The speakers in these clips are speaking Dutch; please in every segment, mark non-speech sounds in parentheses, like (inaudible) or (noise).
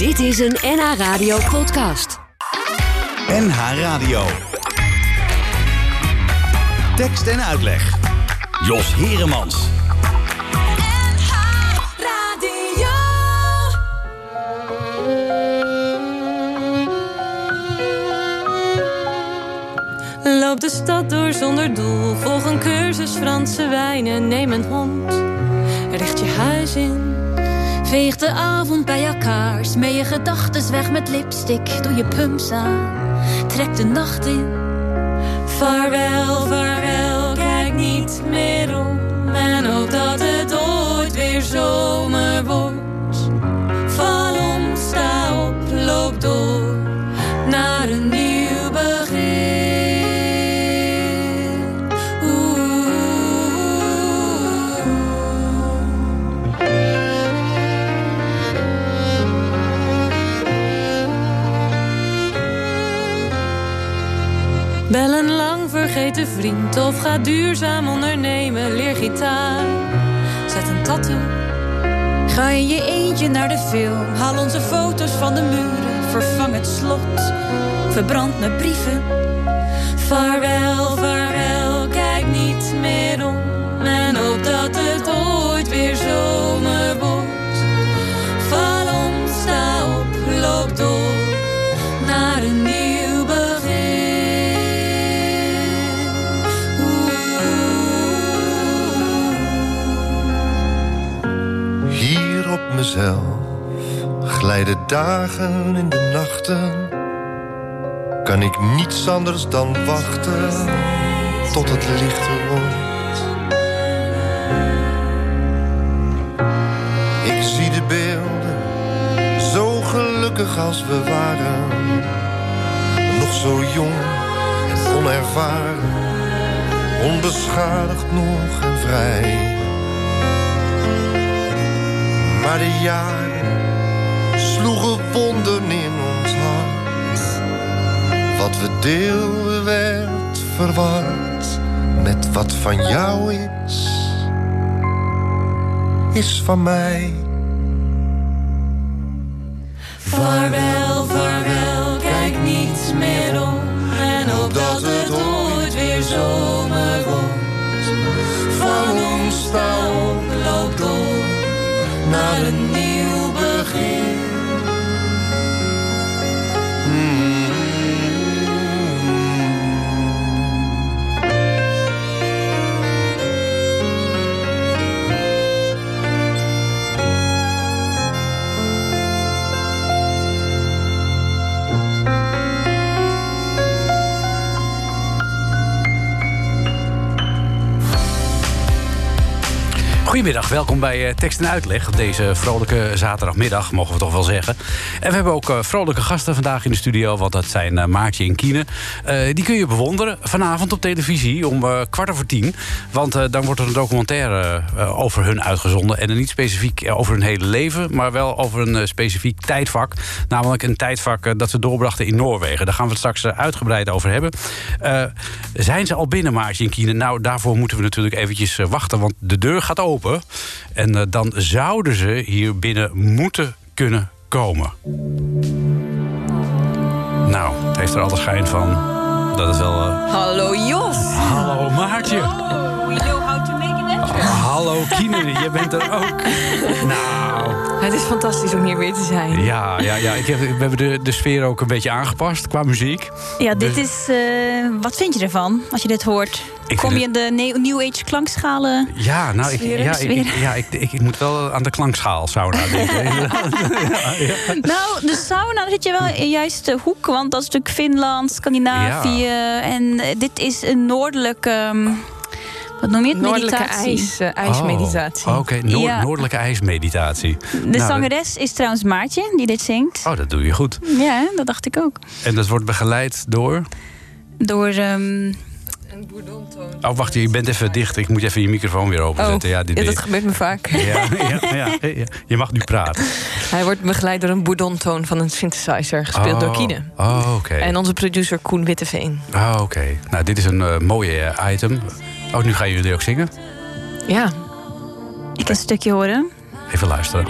Dit is een NH Radio podcast. NH Radio. Tekst en uitleg. Jos Heremans. Loop de stad door zonder doel. Volg een cursus Franse wijnen. Neem een hond. Richt je huis in. Veeg de avond bij elkaar. Smee je gedachten weg met lipstick. Doe je pumps aan. Trek de nacht in. Vaarwel, vaarwel. Kijk niet meer om. En hoop dat het ooit weer zomer wordt. Lang vergeten vriend of ga duurzaam ondernemen. Leer gitaar, zet een tattoo. Ga in je eentje naar de film. Haal onze foto's van de muren. Vervang het slot. Verbrand mijn brieven. Vaarwel, op mezelf glijden dagen in de nachten. Kan ik niets anders dan wachten tot het lichter wordt. Ik zie de beelden, zo gelukkig als we waren. Nog zo jong en onervaren, onbeschadigd nog en vrij. Maar de jaren sloegen wonden in ons hart. Wat we deelden werd verward met wat van jou is, is van mij. Goedemiddag, welkom bij eh, Tekst en Uitleg. Op deze vrolijke zaterdagmiddag, mogen we toch wel zeggen. En we hebben ook eh, vrolijke gasten vandaag in de studio... want dat zijn eh, Maartje en Kiene. Die kun je bewonderen vanavond op televisie om kwart over tien. Want eh, dan wordt er een documentaire over hun uitgezonden. En dan niet specifiek over hun hele leven... maar wel over een specifiek tijdvak. Namelijk een tijdvak dat ze doorbrachten in Noorwegen. Daar gaan we het straks uitgebreid over hebben. Zijn ze al binnen, Maartje en Kiene? Nou, daarvoor moeten we natuurlijk eventjes wachten... want de deur gaat open. En eh, dan zouden ze hier binnen moeten kunnen komen. Nou, het heeft er alle schijn van dat het wel... eh, Hallo Jos. Hallo Maartje. Hallo Kine, je bent er ook. Nou, Het is fantastisch om hier weer te zijn. ja, ja, ja. Ik heb, we hebben de, de sfeer ook een beetje aangepast qua muziek. Ja, dit Dus- is. eh, wat vind je ervan als je dit hoort? Ik Kom je in de ne- New Age klankschalen? Ja, nou, ik, ja, ik, ja ik, ik, moet wel aan de klankschaal sauna denken. (laughs) Nou, de sauna zit je wel in de juiste hoek. Want dat is natuurlijk Finland, Scandinavië. En eh, dit is een noordelijke. ehm, wat noem je het? Noordelijke Meditatie. ijs, eh, ijsmeditatie. Oh, Oké, Noord- Ja. noordelijke ijsmeditatie. De Nou, zangeres is trouwens Maartje, die dit zingt. Oh, dat doe je goed. Ja, dat dacht ik ook. En dat wordt begeleid door... Door. ehm, Een bourdontoon. Oh, wacht, je bent even dicht. Ik moet even je microfoon weer openzetten. Oh, ja, dit ja, dat gebeurt me vaak. ja, ja, ja, ja, je mag nu praten. (laughs) Hij wordt begeleid door een bourdontoon van een synthesizer, gespeeld door Kine. Oh, oké. En onze producer Koen Witteveen. Oh, oké. Nou, dit is een eh, mooie eh, item. Oh, nu gaan jullie ook zingen? Ja, ik een stukje horen. Even luisteren.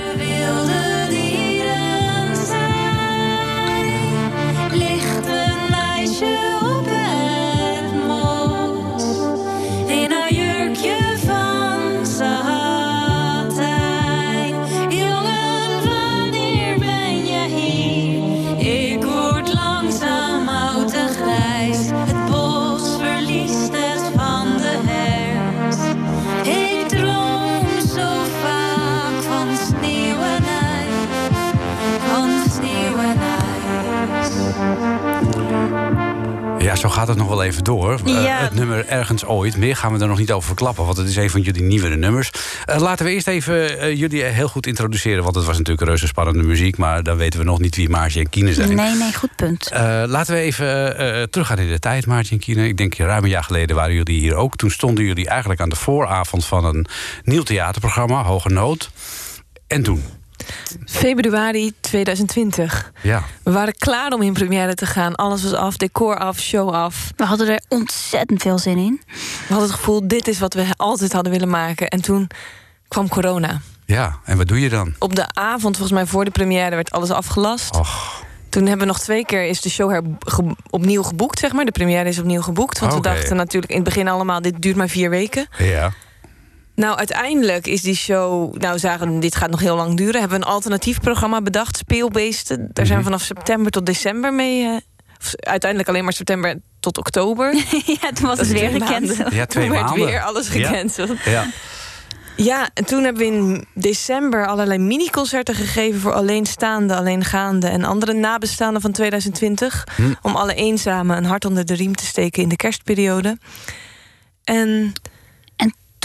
Wel even door. Uh, Ja. het nummer Ergens Ooit. Meer gaan we er nog niet over verklappen, want het is een van jullie nieuwere nummers. Eh, laten we eerst even eh, jullie heel goed introduceren... want het was natuurlijk reuze spannende muziek... maar dan weten we nog niet wie Maartje en Kine zijn. Nee, nee, goed punt. Eh, laten we even eh, teruggaan in de tijd, Maartje en Kine. Ik denk ruim een jaar geleden waren jullie hier ook. Toen stonden jullie eigenlijk aan de vooravond van een nieuw theaterprogramma, Hoge Nood. En toen? Februari 2020. Ja. We waren klaar om in première te gaan. Alles was af, decor af, show af. We hadden er ontzettend veel zin in. We hadden het gevoel, dit is wat we altijd hadden willen maken. En toen kwam corona. Ja, en wat doe je dan? Op de avond, volgens mij voor de première, werd alles afgelast. Och, Toen hebben we nog twee keer is de show her, ge- opnieuw geboekt, zeg maar. De première is opnieuw geboekt. Want we dachten natuurlijk in het begin allemaal, dit duurt maar vier weken. ja. Nou, uiteindelijk is die show. Nou, we zagen, dit gaat nog heel lang duren. Hebben we een alternatief programma bedacht, Speelbeesten. Daar zijn we vanaf september tot december mee. eh, uiteindelijk alleen maar september tot oktober. (laughs) ja, toen was het weer twee gekend. maanden. Ja, twee Toen werd weer alles Ja. gecanceld. Ja. Ja. en toen hebben we in december allerlei mini-concerten gegeven voor alleenstaande, alleengaande en andere nabestaanden van 2020. Hm. Om alle eenzamen een hart onder de riem te steken in de kerstperiode. En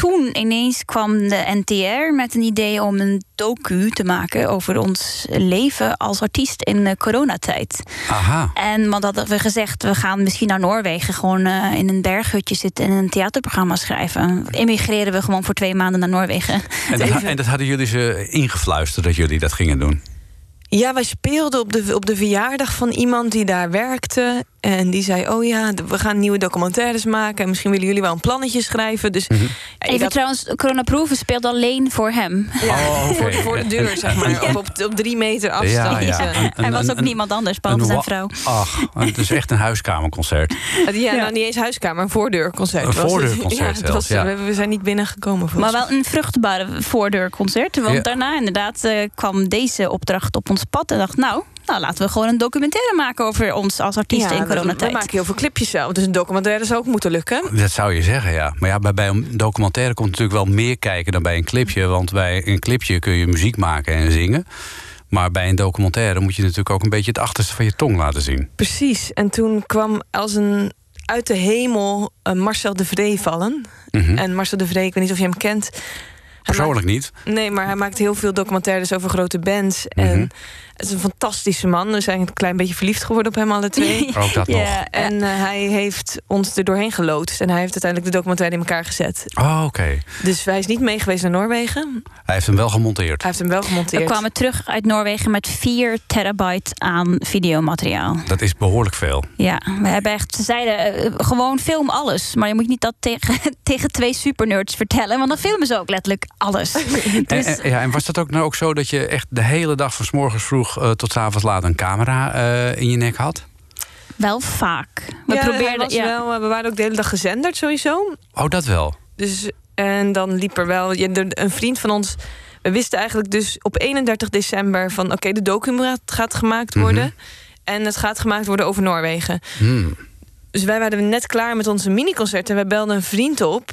Toen ineens kwam de NTR met een idee om een docu te maken over ons leven als artiest in de coronatijd. Aha. En want hadden we gezegd, we gaan misschien naar Noorwegen gewoon eh, in een berghutje zitten en een theaterprogramma schrijven. Emigreren we gewoon voor twee maanden naar Noorwegen. En dat, (laughs) en dat hadden jullie ze ingefluisterd dat jullie dat gingen doen? Ja, wij speelden op de, op de verjaardag van iemand die daar werkte. En die zei: Oh ja, we gaan nieuwe documentaires maken. En misschien willen jullie wel een plannetje schrijven. Dus Mhm. ja, Even had- trouwens, Corona Proeven speelt alleen voor hem. ja, Oh, voor, voor de deur, zeg maar. Op, op, op drie meter afstand. Ja, ja. Ja, Een- Hij was ook een- niemand anders, behalve zijn vrouw. Ach, het is echt een huiskamerconcert. (laughs) ja, nou niet eens huiskamer, een voordeurconcert. Een was het. voordeurconcert (laughs) Ja, het zelfs, was- ja. we, zijn niet binnengekomen. Maar wel een vruchtbare voordeurconcert. Want Ja. daarna inderdaad eh, kwam deze opdracht op ons pad. En dacht, nou, nou, laten we gewoon een documentaire maken over ons als artiesten Ja, in we- We coronatijd. maken heel veel clipjes zelf. Dus een documentaire zou ook moeten lukken. Dat zou je zeggen, ja. Maar ja, bij, bij een documentaire komt natuurlijk wel meer kijken dan bij een clipje. Want bij een clipje kun je muziek maken en zingen. Maar bij een documentaire moet je natuurlijk ook een beetje het achterste van je tong laten zien. Precies. En toen kwam als een uit de hemel eh, Marcel de Vree vallen. Mhm. En Marcel de Vree, ik weet niet of je hem kent. Persoonlijk niet. nee, maar hij maakt heel veel documentaires over grote bands. Mhm. En het is een fantastische man. We zijn een klein beetje verliefd geworden op hem alle twee. (laughs) Ook dat nog. Ja, En eh, hij heeft ons er doorheen geloodst. En hij heeft uiteindelijk de documentaire in elkaar gezet. Oh, oké. Dus hij is niet mee geweest naar Noorwegen. Hij heeft hem wel gemonteerd. Hij heeft hem wel we gemonteerd. kwamen terug uit Noorwegen met 4 terabyte aan videomateriaal. Dat is behoorlijk veel. Ja, we hebben echt, ze zeiden eh, gewoon film alles. Maar je moet niet dat tegen, (laughs) tegen twee supernerds vertellen. Want dan filmen ze ook letterlijk alles. (laughs) En, Dus en- ja, en was dat ook nou ook zo dat je echt de hele dag van 's morgens vroeg eh, tot 's avonds laat een camera eh, in je nek had? wel vaak. We ja, probeerden. Ja, wel, eh, we waren ook de hele dag gezenderd sowieso. Oh, dat wel. Dus, en dan liep er wel je, er- een vriend van ons. We wisten eigenlijk dus op 31 december van oké, de document gaat gemaakt worden. Mhm. En het gaat gemaakt worden over Noorwegen. Hmm. Dus wij waren net klaar met onze miniconcert. En wij belden een vriend op.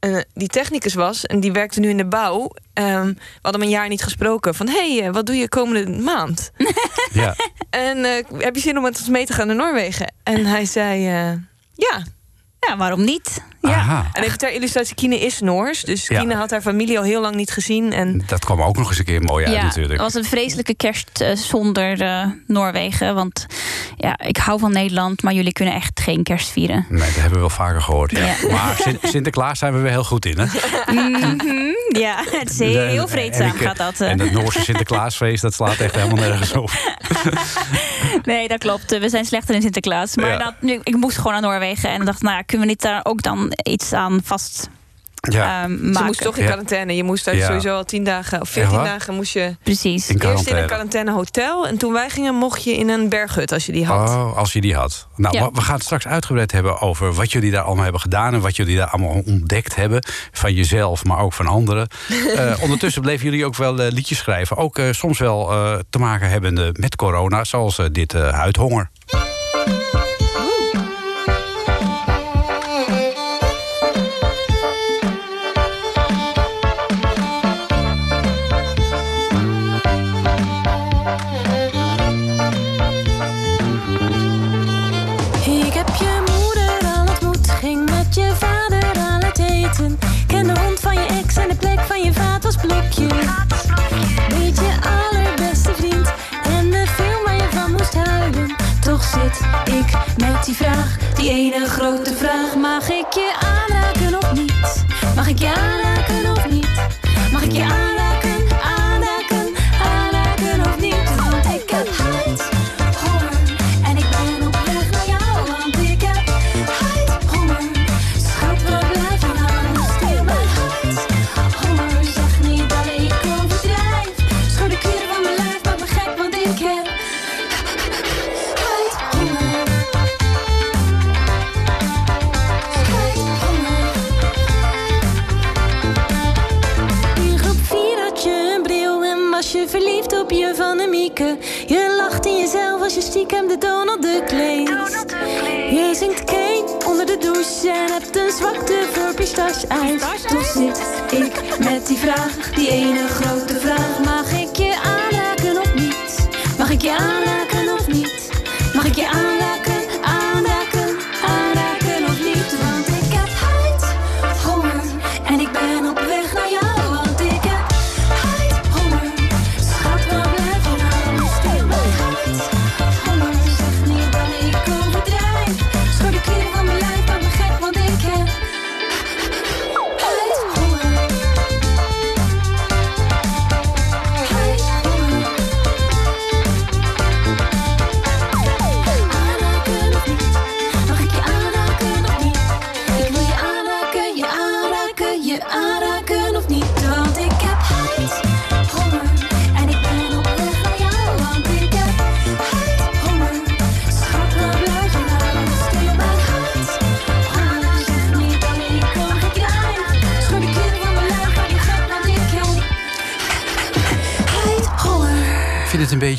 eh, die technicus was. En die werkte nu in de bouw. Ehm, we hadden een jaar niet gesproken. Van, hé, hey, eh, wat doe je komende maand? Ja. (laughs) En eh, heb je zin om met ons mee te gaan naar Noorwegen? En hij zei, ja. Ja, waarom niet? Ja. Aha. En even ter illustratie, Kine is Noors. Dus Ja. Kine had haar familie al heel lang niet gezien. En Dat kwam ook nog eens een keer mooi uit Ja, natuurlijk. het was een vreselijke kerst eh, zonder eh, Noorwegen. Want ja, ik hou van Nederland, maar jullie kunnen echt geen kerst vieren. Nee, dat hebben we wel vaker gehoord. Ja. Ja. (laughs) Maar Sin- Sinterklaas zijn we weer heel goed in, hè? Mhm, ja, het is heel vreedzaam en ik- gaat dat. eh. En het Noorse Sinterklaasfeest, dat slaat echt helemaal nergens op. (laughs) Nee, dat klopt. We zijn slechter in Sinterklaas. Maar Ja. dat, nu, ik moest gewoon naar Noorwegen. En dacht, nou, kunnen we niet daar ook dan iets aan vast Ja, ze maken? moest toch in quarantaine. Je moest daar Ja. sowieso al 10 dagen of 14 waar? dagen moest je Precies. in eerst in een quarantaine. hotel. En toen wij gingen, mocht je in een berghut als je die had. Oh, als je die had. Nou, Ja. we- gaan het straks uitgebreid hebben over wat jullie daar allemaal hebben gedaan... en wat jullie daar allemaal ontdekt hebben. Van jezelf, maar ook van anderen. (laughs) Eh, ondertussen bleven jullie ook wel eh, liedjes schrijven. Ook eh, soms wel eh, te maken hebbende met corona, zoals eh, dit eh, Huidhonger.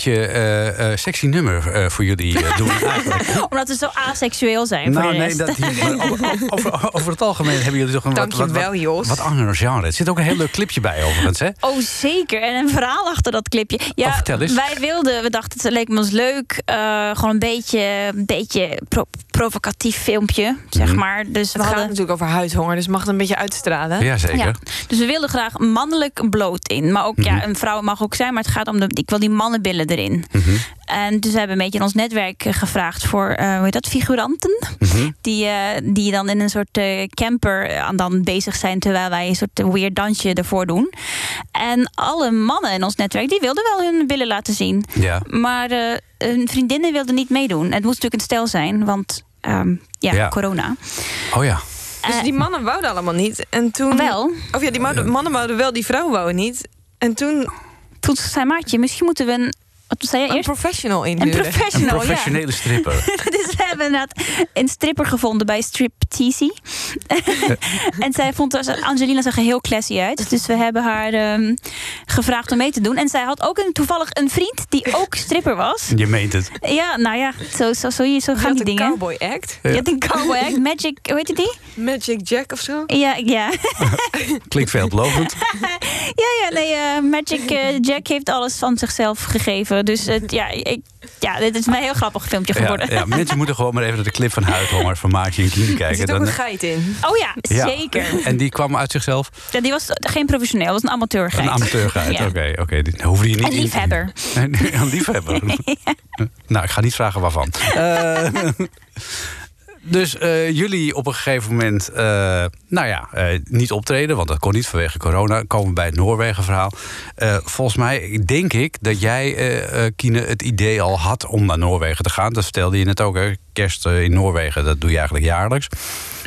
Beetje eh, eh, sexy nummer eh, voor jullie doen eigenlijk. (laughs) Omdat we zo asexueel zijn voor Nou, nee, dat, maar over, over, over het algemeen hebben jullie toch een wat, wat, Dankjewel, wat, Jos. wat ander genre. Er zit ook een heel leuk clipje bij overigens, hè? Oh, zeker. En een verhaal achter dat clipje. Ja, Oh, vertel eens. wij wilden, we dachten het leek ons leuk. eh, gewoon een beetje, een beetje pro- provocatief filmpje, zeg Mhm. maar. Dus we Het gaat hadden. natuurlijk over huidhonger, dus mag het een beetje uitstralen. Jazeker. Ja, dus we wilden graag mannelijk bloot in. Maar ook, Mhm. ja, een vrouw mag ook zijn, maar het gaat om de. Ik wil die mannenbillen erin. Mhm. En dus hebben we een beetje in ons netwerk eh, gevraagd voor, eh hoe heet dat, figuranten. Mhm. Die, eh, die dan in een soort camper aan dan bezig zijn terwijl wij een soort weird dansje ervoor doen. En alle mannen in ons netwerk die wilden wel hun billen laten zien. Ja. Maar eh, hun vriendinnen wilden niet meedoen. Het moest natuurlijk een stel zijn, want ehm, ja, Ja. corona. Oh ja. Dus Eh, die mannen wouden allemaal niet. En toen... Wel. Of ja, die mannen, mannen wouden wel, die vrouwen wouden niet. En toen Toen zei Maartje, misschien moeten we een. Wat zei je een eerst? professional inhuren. Een professional, professionele stripper. (laughs) (laughs) we hebben inderdaad een stripper gevonden bij Stripteasy. en zij vond Angelina zag er heel classy uit. Dus we hebben haar ehm, gevraagd om mee te doen. En zij had ook een, toevallig een vriend die ook stripper was. Je meent het. Ja, nou ja, zo, zo, zo, zo Die gaan had een dingen. cowboy act. Je had een cowboy act, Magic, hoe heet die? Magic Jack of zo. Ja, ja. (laughs) Klinkt veelbelovend. (laughs) ja, ja, nee, eh, Magic eh, Jack heeft alles van zichzelf gegeven. Dus het, ja, ik, ja, dit is mij een heel grappig filmpje Ja, geworden. ja, mensen moeten gewoon maar even naar de clip van Huidhonger van Maartje en Kien Er kijken. zit ook Dan- een geit in. Oh ja, Ja. zeker. En die kwam uit zichzelf Ja, die was geen professioneel, dat was een amateurgeit. een amateurgeit. Oké, oké. Die hoefde je niet Een in liefhebber. (laughs) Een liefhebber. (laughs) Nou, ik ga niet vragen waarvan. Eh, (laughs) dus eh, jullie op een gegeven moment, eh, nou ja, eh, niet optreden, want dat kon niet vanwege corona. Komen we bij het Noorwegen-verhaal. Eh, volgens mij denk ik dat jij, eh eh, Kine, het idee al had om naar Noorwegen te gaan. Dat vertelde je net ook, hè? Kerst eh, in Noorwegen, dat doe je eigenlijk jaarlijks.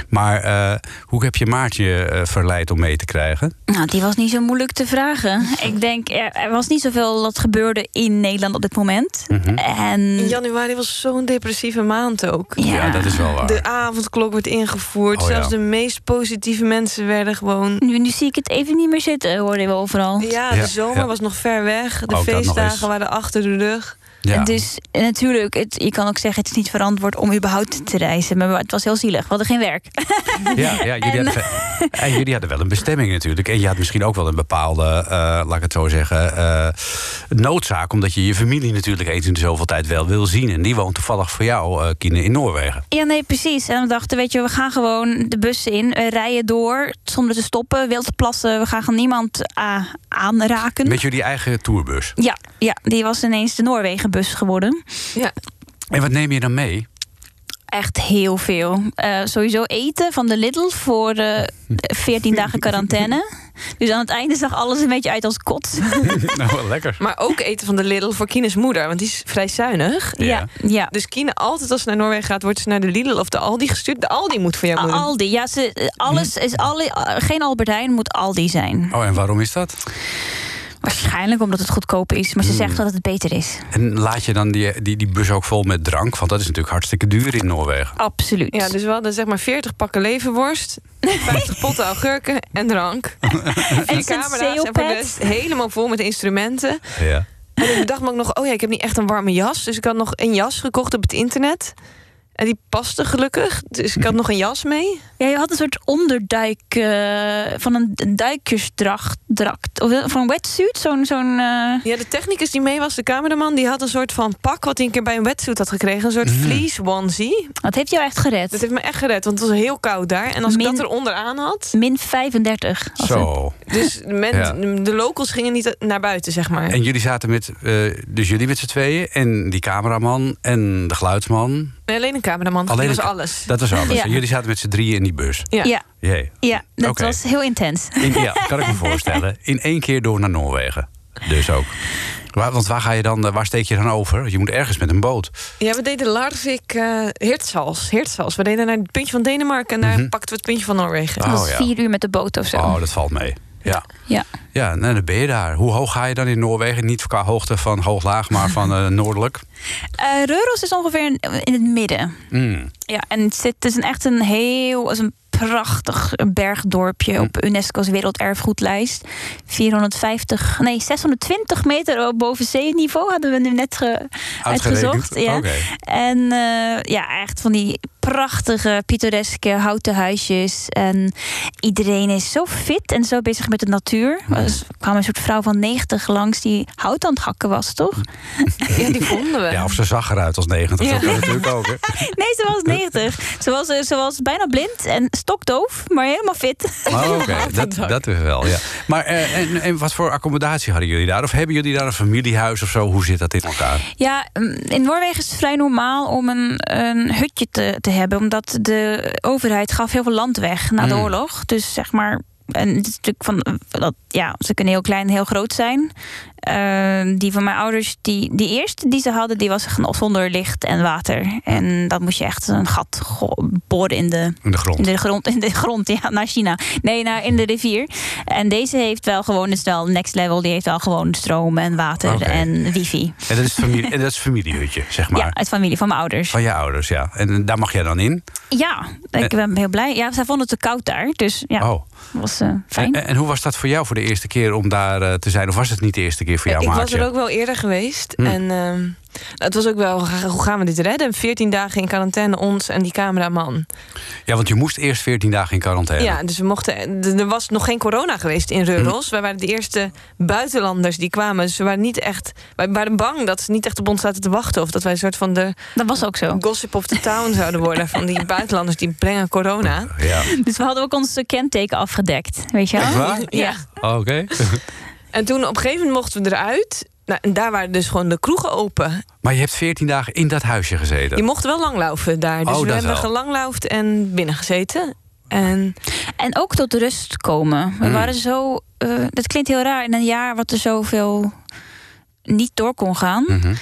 Maar eh, hoe heb je Maartje eh, verleid om mee te krijgen? Nou, die was niet zo moeilijk te vragen. (laughs) Ik denk, er, er was niet zoveel dat gebeurde in Nederland op dit moment. Mhm. En In januari was zo'n depressieve maand ook. ja, Ja, dat is wel waar. De avondklok werd ingevoerd. Oh, ja. Zelfs de meest positieve mensen werden gewoon... Nu, nu zie ik het even niet meer zitten, hoorden we overal. Ja, de Ja, zomer ja. was nog ver weg. De Ook feestdagen waren achter de rug. Ja. Dus eh, natuurlijk, het, je kan ook zeggen, het is niet verantwoord om überhauut te reizen. Maar het was heel zielig. We hadden geen werk. (laughs) Ja, ja jullie, En- hadden, (laughs) en jullie hadden wel een bestemming natuurlijk. En je had misschien ook wel een bepaalde, eh, laat ik het zo zeggen, eh, noodzaak. Omdat je je familie natuurlijk eens in de zoveel tijd wel wil zien. En die woont toevallig voor jou, eh Kine, in Noorwegen. Ja, nee, precies. En we dachten, weet je, we gaan gewoon de bus in, we rijden door zonder te stoppen, wild plassen. We gaan gewoon niemand aanraken. Met jullie eigen tourbus. Ja, ja, die was ineens de Noorwegenbus geworden. Ja. En wat neem je dan mee? echt heel veel. Eh, sowieso eten van de Lidl voor eh 14 dagen quarantaine. Dus aan het einde zag alles een beetje uit als kot. (laughs) nou, wel lekker. Maar ook eten van de Lidl voor Kines moeder, want die is vrij zuinig. Ja. Ja. Dus Kine, altijd als ze naar Noorwegen gaat, wordt ze naar de Lidl of de Aldi gestuurd. De Aldi moet voor jou moeder. Aldi, ja, ze, eh, alles is Aldi, geen Albert Heijn moet Aldi zijn. Oh, en waarom is dat? Waarschijnlijk omdat het goedkoop is, maar ze Hmm. zegt dat het beter is. En laat je dan die, die, die bus ook vol met drank? Want dat is natuurlijk hartstikke duur in Noorwegen. Absoluut. Ja, dus we hadden zeg maar 40 pakken leverworst, (laughs) 50 potten augurken en drank. (laughs) en Vier camera's en voor de rest helemaal vol met instrumenten. Ja. En ik bedacht me ook nog, oh ja, ik heb niet echt een warme jas. Dus ik had nog een jas gekocht op het internet. En die paste gelukkig. Dus ik had nog een jas mee. Ja, je had een soort onderduik eh, van een een duikersdracht. Drakt, of van een wetsuit. Zo'n. zo'n eh, Ja, de technicus die mee was, de cameraman, die had een soort van pak wat hij een keer bij een wetsuit had gekregen. Een soort vleece onesie. dat heeft jou echt gered. Dat heeft me echt gered, want het was heel koud daar. En als ik Min- dat eronder aan had. Min 35. was het. Zo. Dus (laughs) men, Ja. de locals gingen niet naar buiten, zeg maar. En jullie zaten met, eh, dus jullie met z'n tweeën en die cameraman en de geluidsman. Nee, alleen een cameraman. Alleen dat was alles. Dat was alles. Ja. En jullie zaten met z'n drieën in die bus. Ja. Ja, Jee. ja dat was heel intens. In, ja, (laughs) kan ik me voorstellen. In één keer door naar Noorwegen. Dus ook. Waar, want waar ga je dan, eh, waar steek je dan over? Je moet ergens met een boot. Ja, we deden Larvik uh, Hirtshals. Hirtshals. We deden naar het puntje van Denemarken en daar Mhm. pakten we het puntje van Noorwegen. Dat Oh, was ja. vier uur met de boot of zo. Oh, dat valt mee. Ja. Ja. Ja, en dan ben je daar. Hoe hoog ga je dan in Noorwegen? Niet qua hoogte van hoog-laag, maar van eh, (laughs) noordelijk. Reuros is ongeveer in, in het midden. Mm. Ja, en het, zit, het is een echt een heel... Is een prachtig bergdorpje op UNESCO's werelderfgoedlijst. 450, nee, 620 meter boven zeeniveau hadden we nu net ge, uitgezocht. Ja. Oké. En eh, ja, echt van die prachtige, pittoreske houten huisjes. En iedereen is zo fit en zo bezig met de natuur. Er was- er kwam een soort vrouw van 90 langs die hout aan het hakken was, toch? (laughs) Ja, die vonden we. Ja, of ze zag eruit als 90. Ja. Dat kan natuurlijk ook. Hè? (laughs) Nee, ze was 90. Ze was, eh, ze was bijna blind en stokdoof, maar helemaal fit. Oh, Oké, (laughs) dat, dat is wel, ja. Maar eh, en, en wat voor accommodatie hadden jullie daar? Of hebben jullie daar een familiehuis of zo? Hoe zit dat in elkaar? Ja, mm, in Noorwegen is het vrij normaal om een, een hutje te, te hebben. Omdat de overheid gaf heel veel land weg na de Mm. oorlog. Dus zeg maar. En het is natuurlijk van dat, ja, ze kunnen heel klein en heel groot zijn. Ehm, die van mijn ouders, die, die eerste die ze hadden, die was zonder licht en water. En dan moest je echt een gat boren in de, In de grond. in de grond, in de grond, ja, naar China. Nee, naar in de rivier. En deze heeft wel gewoon, het is wel next level, die heeft wel gewoon stroom en water en wifi. En dat is, familie, en dat is familiehutje, zeg maar. Ja, uit familie van mijn ouders. Van je ouders, ja. En daar mag jij dan in? Ja, ik ben heel blij. Ja, zij vonden het te koud daar, dus ja, Oh. was eh, fijn. En, en hoe was dat voor jou voor de eerste keer om daar eh, te zijn? Of was het niet de eerste keer voor jou, ik was er ook wel eerder geweest. Hm. En ehm, het was ook wel, hoe gaan we dit redden? 14 dagen in quarantaine, ons en die cameraman. Ja, want je moest eerst 14 dagen in quarantaine. Ja, dus we mochten. Er was nog geen corona geweest in Reuros. Wij waren de eerste buitenlanders die kwamen. Dus we waren niet echt. Wij waren bang dat ze niet echt op ons zaten te wachten. Of dat wij een soort van de Dat was ook zo. gossip of the town zouden worden. Van die (laughs) buitenlanders die brengen corona. Ja. Dus we hadden ook ons kenteken afgedekt, weet je wel? Echt waar? Ja. Oh, Oké. En toen op een gegeven moment mochten we eruit. Nou, en daar waren dus gewoon de kroegen open. Maar je hebt 14 dagen in dat huisje gezeten. Je mocht wel langlaufen daar. Dus Oh, we hebben wel. gelanglaufd en binnen gezeten. En En ook tot rust komen. We Mm. waren zo. eh dat klinkt heel raar in een jaar wat er zoveel niet door kon gaan. Mhm.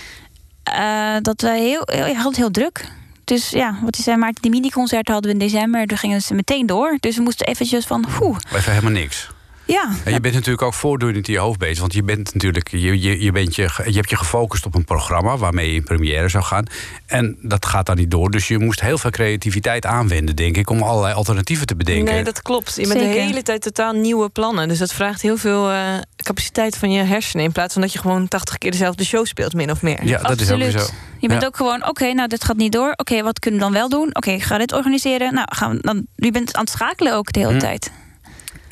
eh, dat wij heel, heel, je had het heel druk. Dus ja, wat je zei, maar die miniconcerten hadden we in december. Toen gingen ze meteen door. Dus we moesten eventjes van, oeh, Even helemaal niks. Ja. En je bent natuurlijk ook voortdurend in je hoofd bezig. Want je bent natuurlijk, je, je, je, bent je, je hebt je gefocust op een programma waarmee je in première zou gaan. En dat gaat dan niet door. Dus je moest heel veel creativiteit aanwenden, denk ik, om allerlei alternatieven te bedenken. nee, dat klopt. Je bent de hele tijd totaal nieuwe plannen. Dus dat vraagt heel veel eh, capaciteit van je hersenen. In plaats van dat je gewoon 80 keer dezelfde show speelt, min of meer. Ja, dat is ook zo. Je bent Ja. ook gewoon, oké, nou, dit gaat niet door. Oké, wat kunnen we dan wel doen? Oké, ik ga dit organiseren. Nou, gaan we dan, je bent aan het schakelen ook de hele Hm. tijd.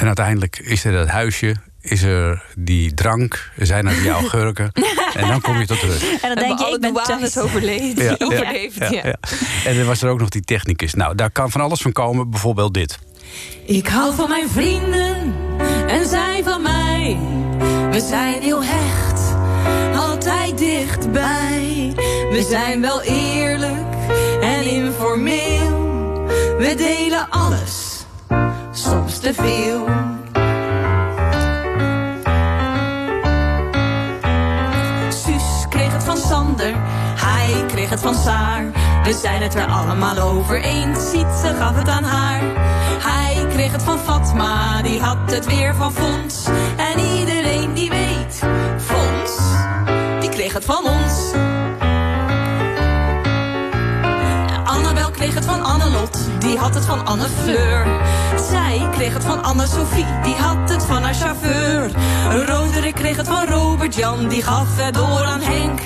En uiteindelijk is er dat huisje, is er die drank, zijn er die (laughs) augurken. en dan kom je tot rust. En dan denk je, ik ben thuis. overleefd. (laughs) Ja, ja. overleefd ja. Ja, ja. En dan was er ook nog die technicus. Nou, daar kan van alles van komen. Bijvoorbeeld dit. Ik hou van mijn vrienden en zij van mij. We zijn heel hecht, altijd dichtbij. We zijn wel eerlijk en informeel. We delen alles, veel. Suus kreeg het van Sander, hij kreeg het van Saar. We zijn het er allemaal over eens, ziet ze gaf het aan haar. Hij kreeg het van Fatma, die had het weer van Fons. En iedereen die weet, Fons, die kreeg het van ons. Het van Annelot, die had het van Anne Fleur. Zij kreeg het van Anne-Sophie, die had het van haar chauffeur. Roderick kreeg het van Robert-Jan, die gaf het door aan Henk.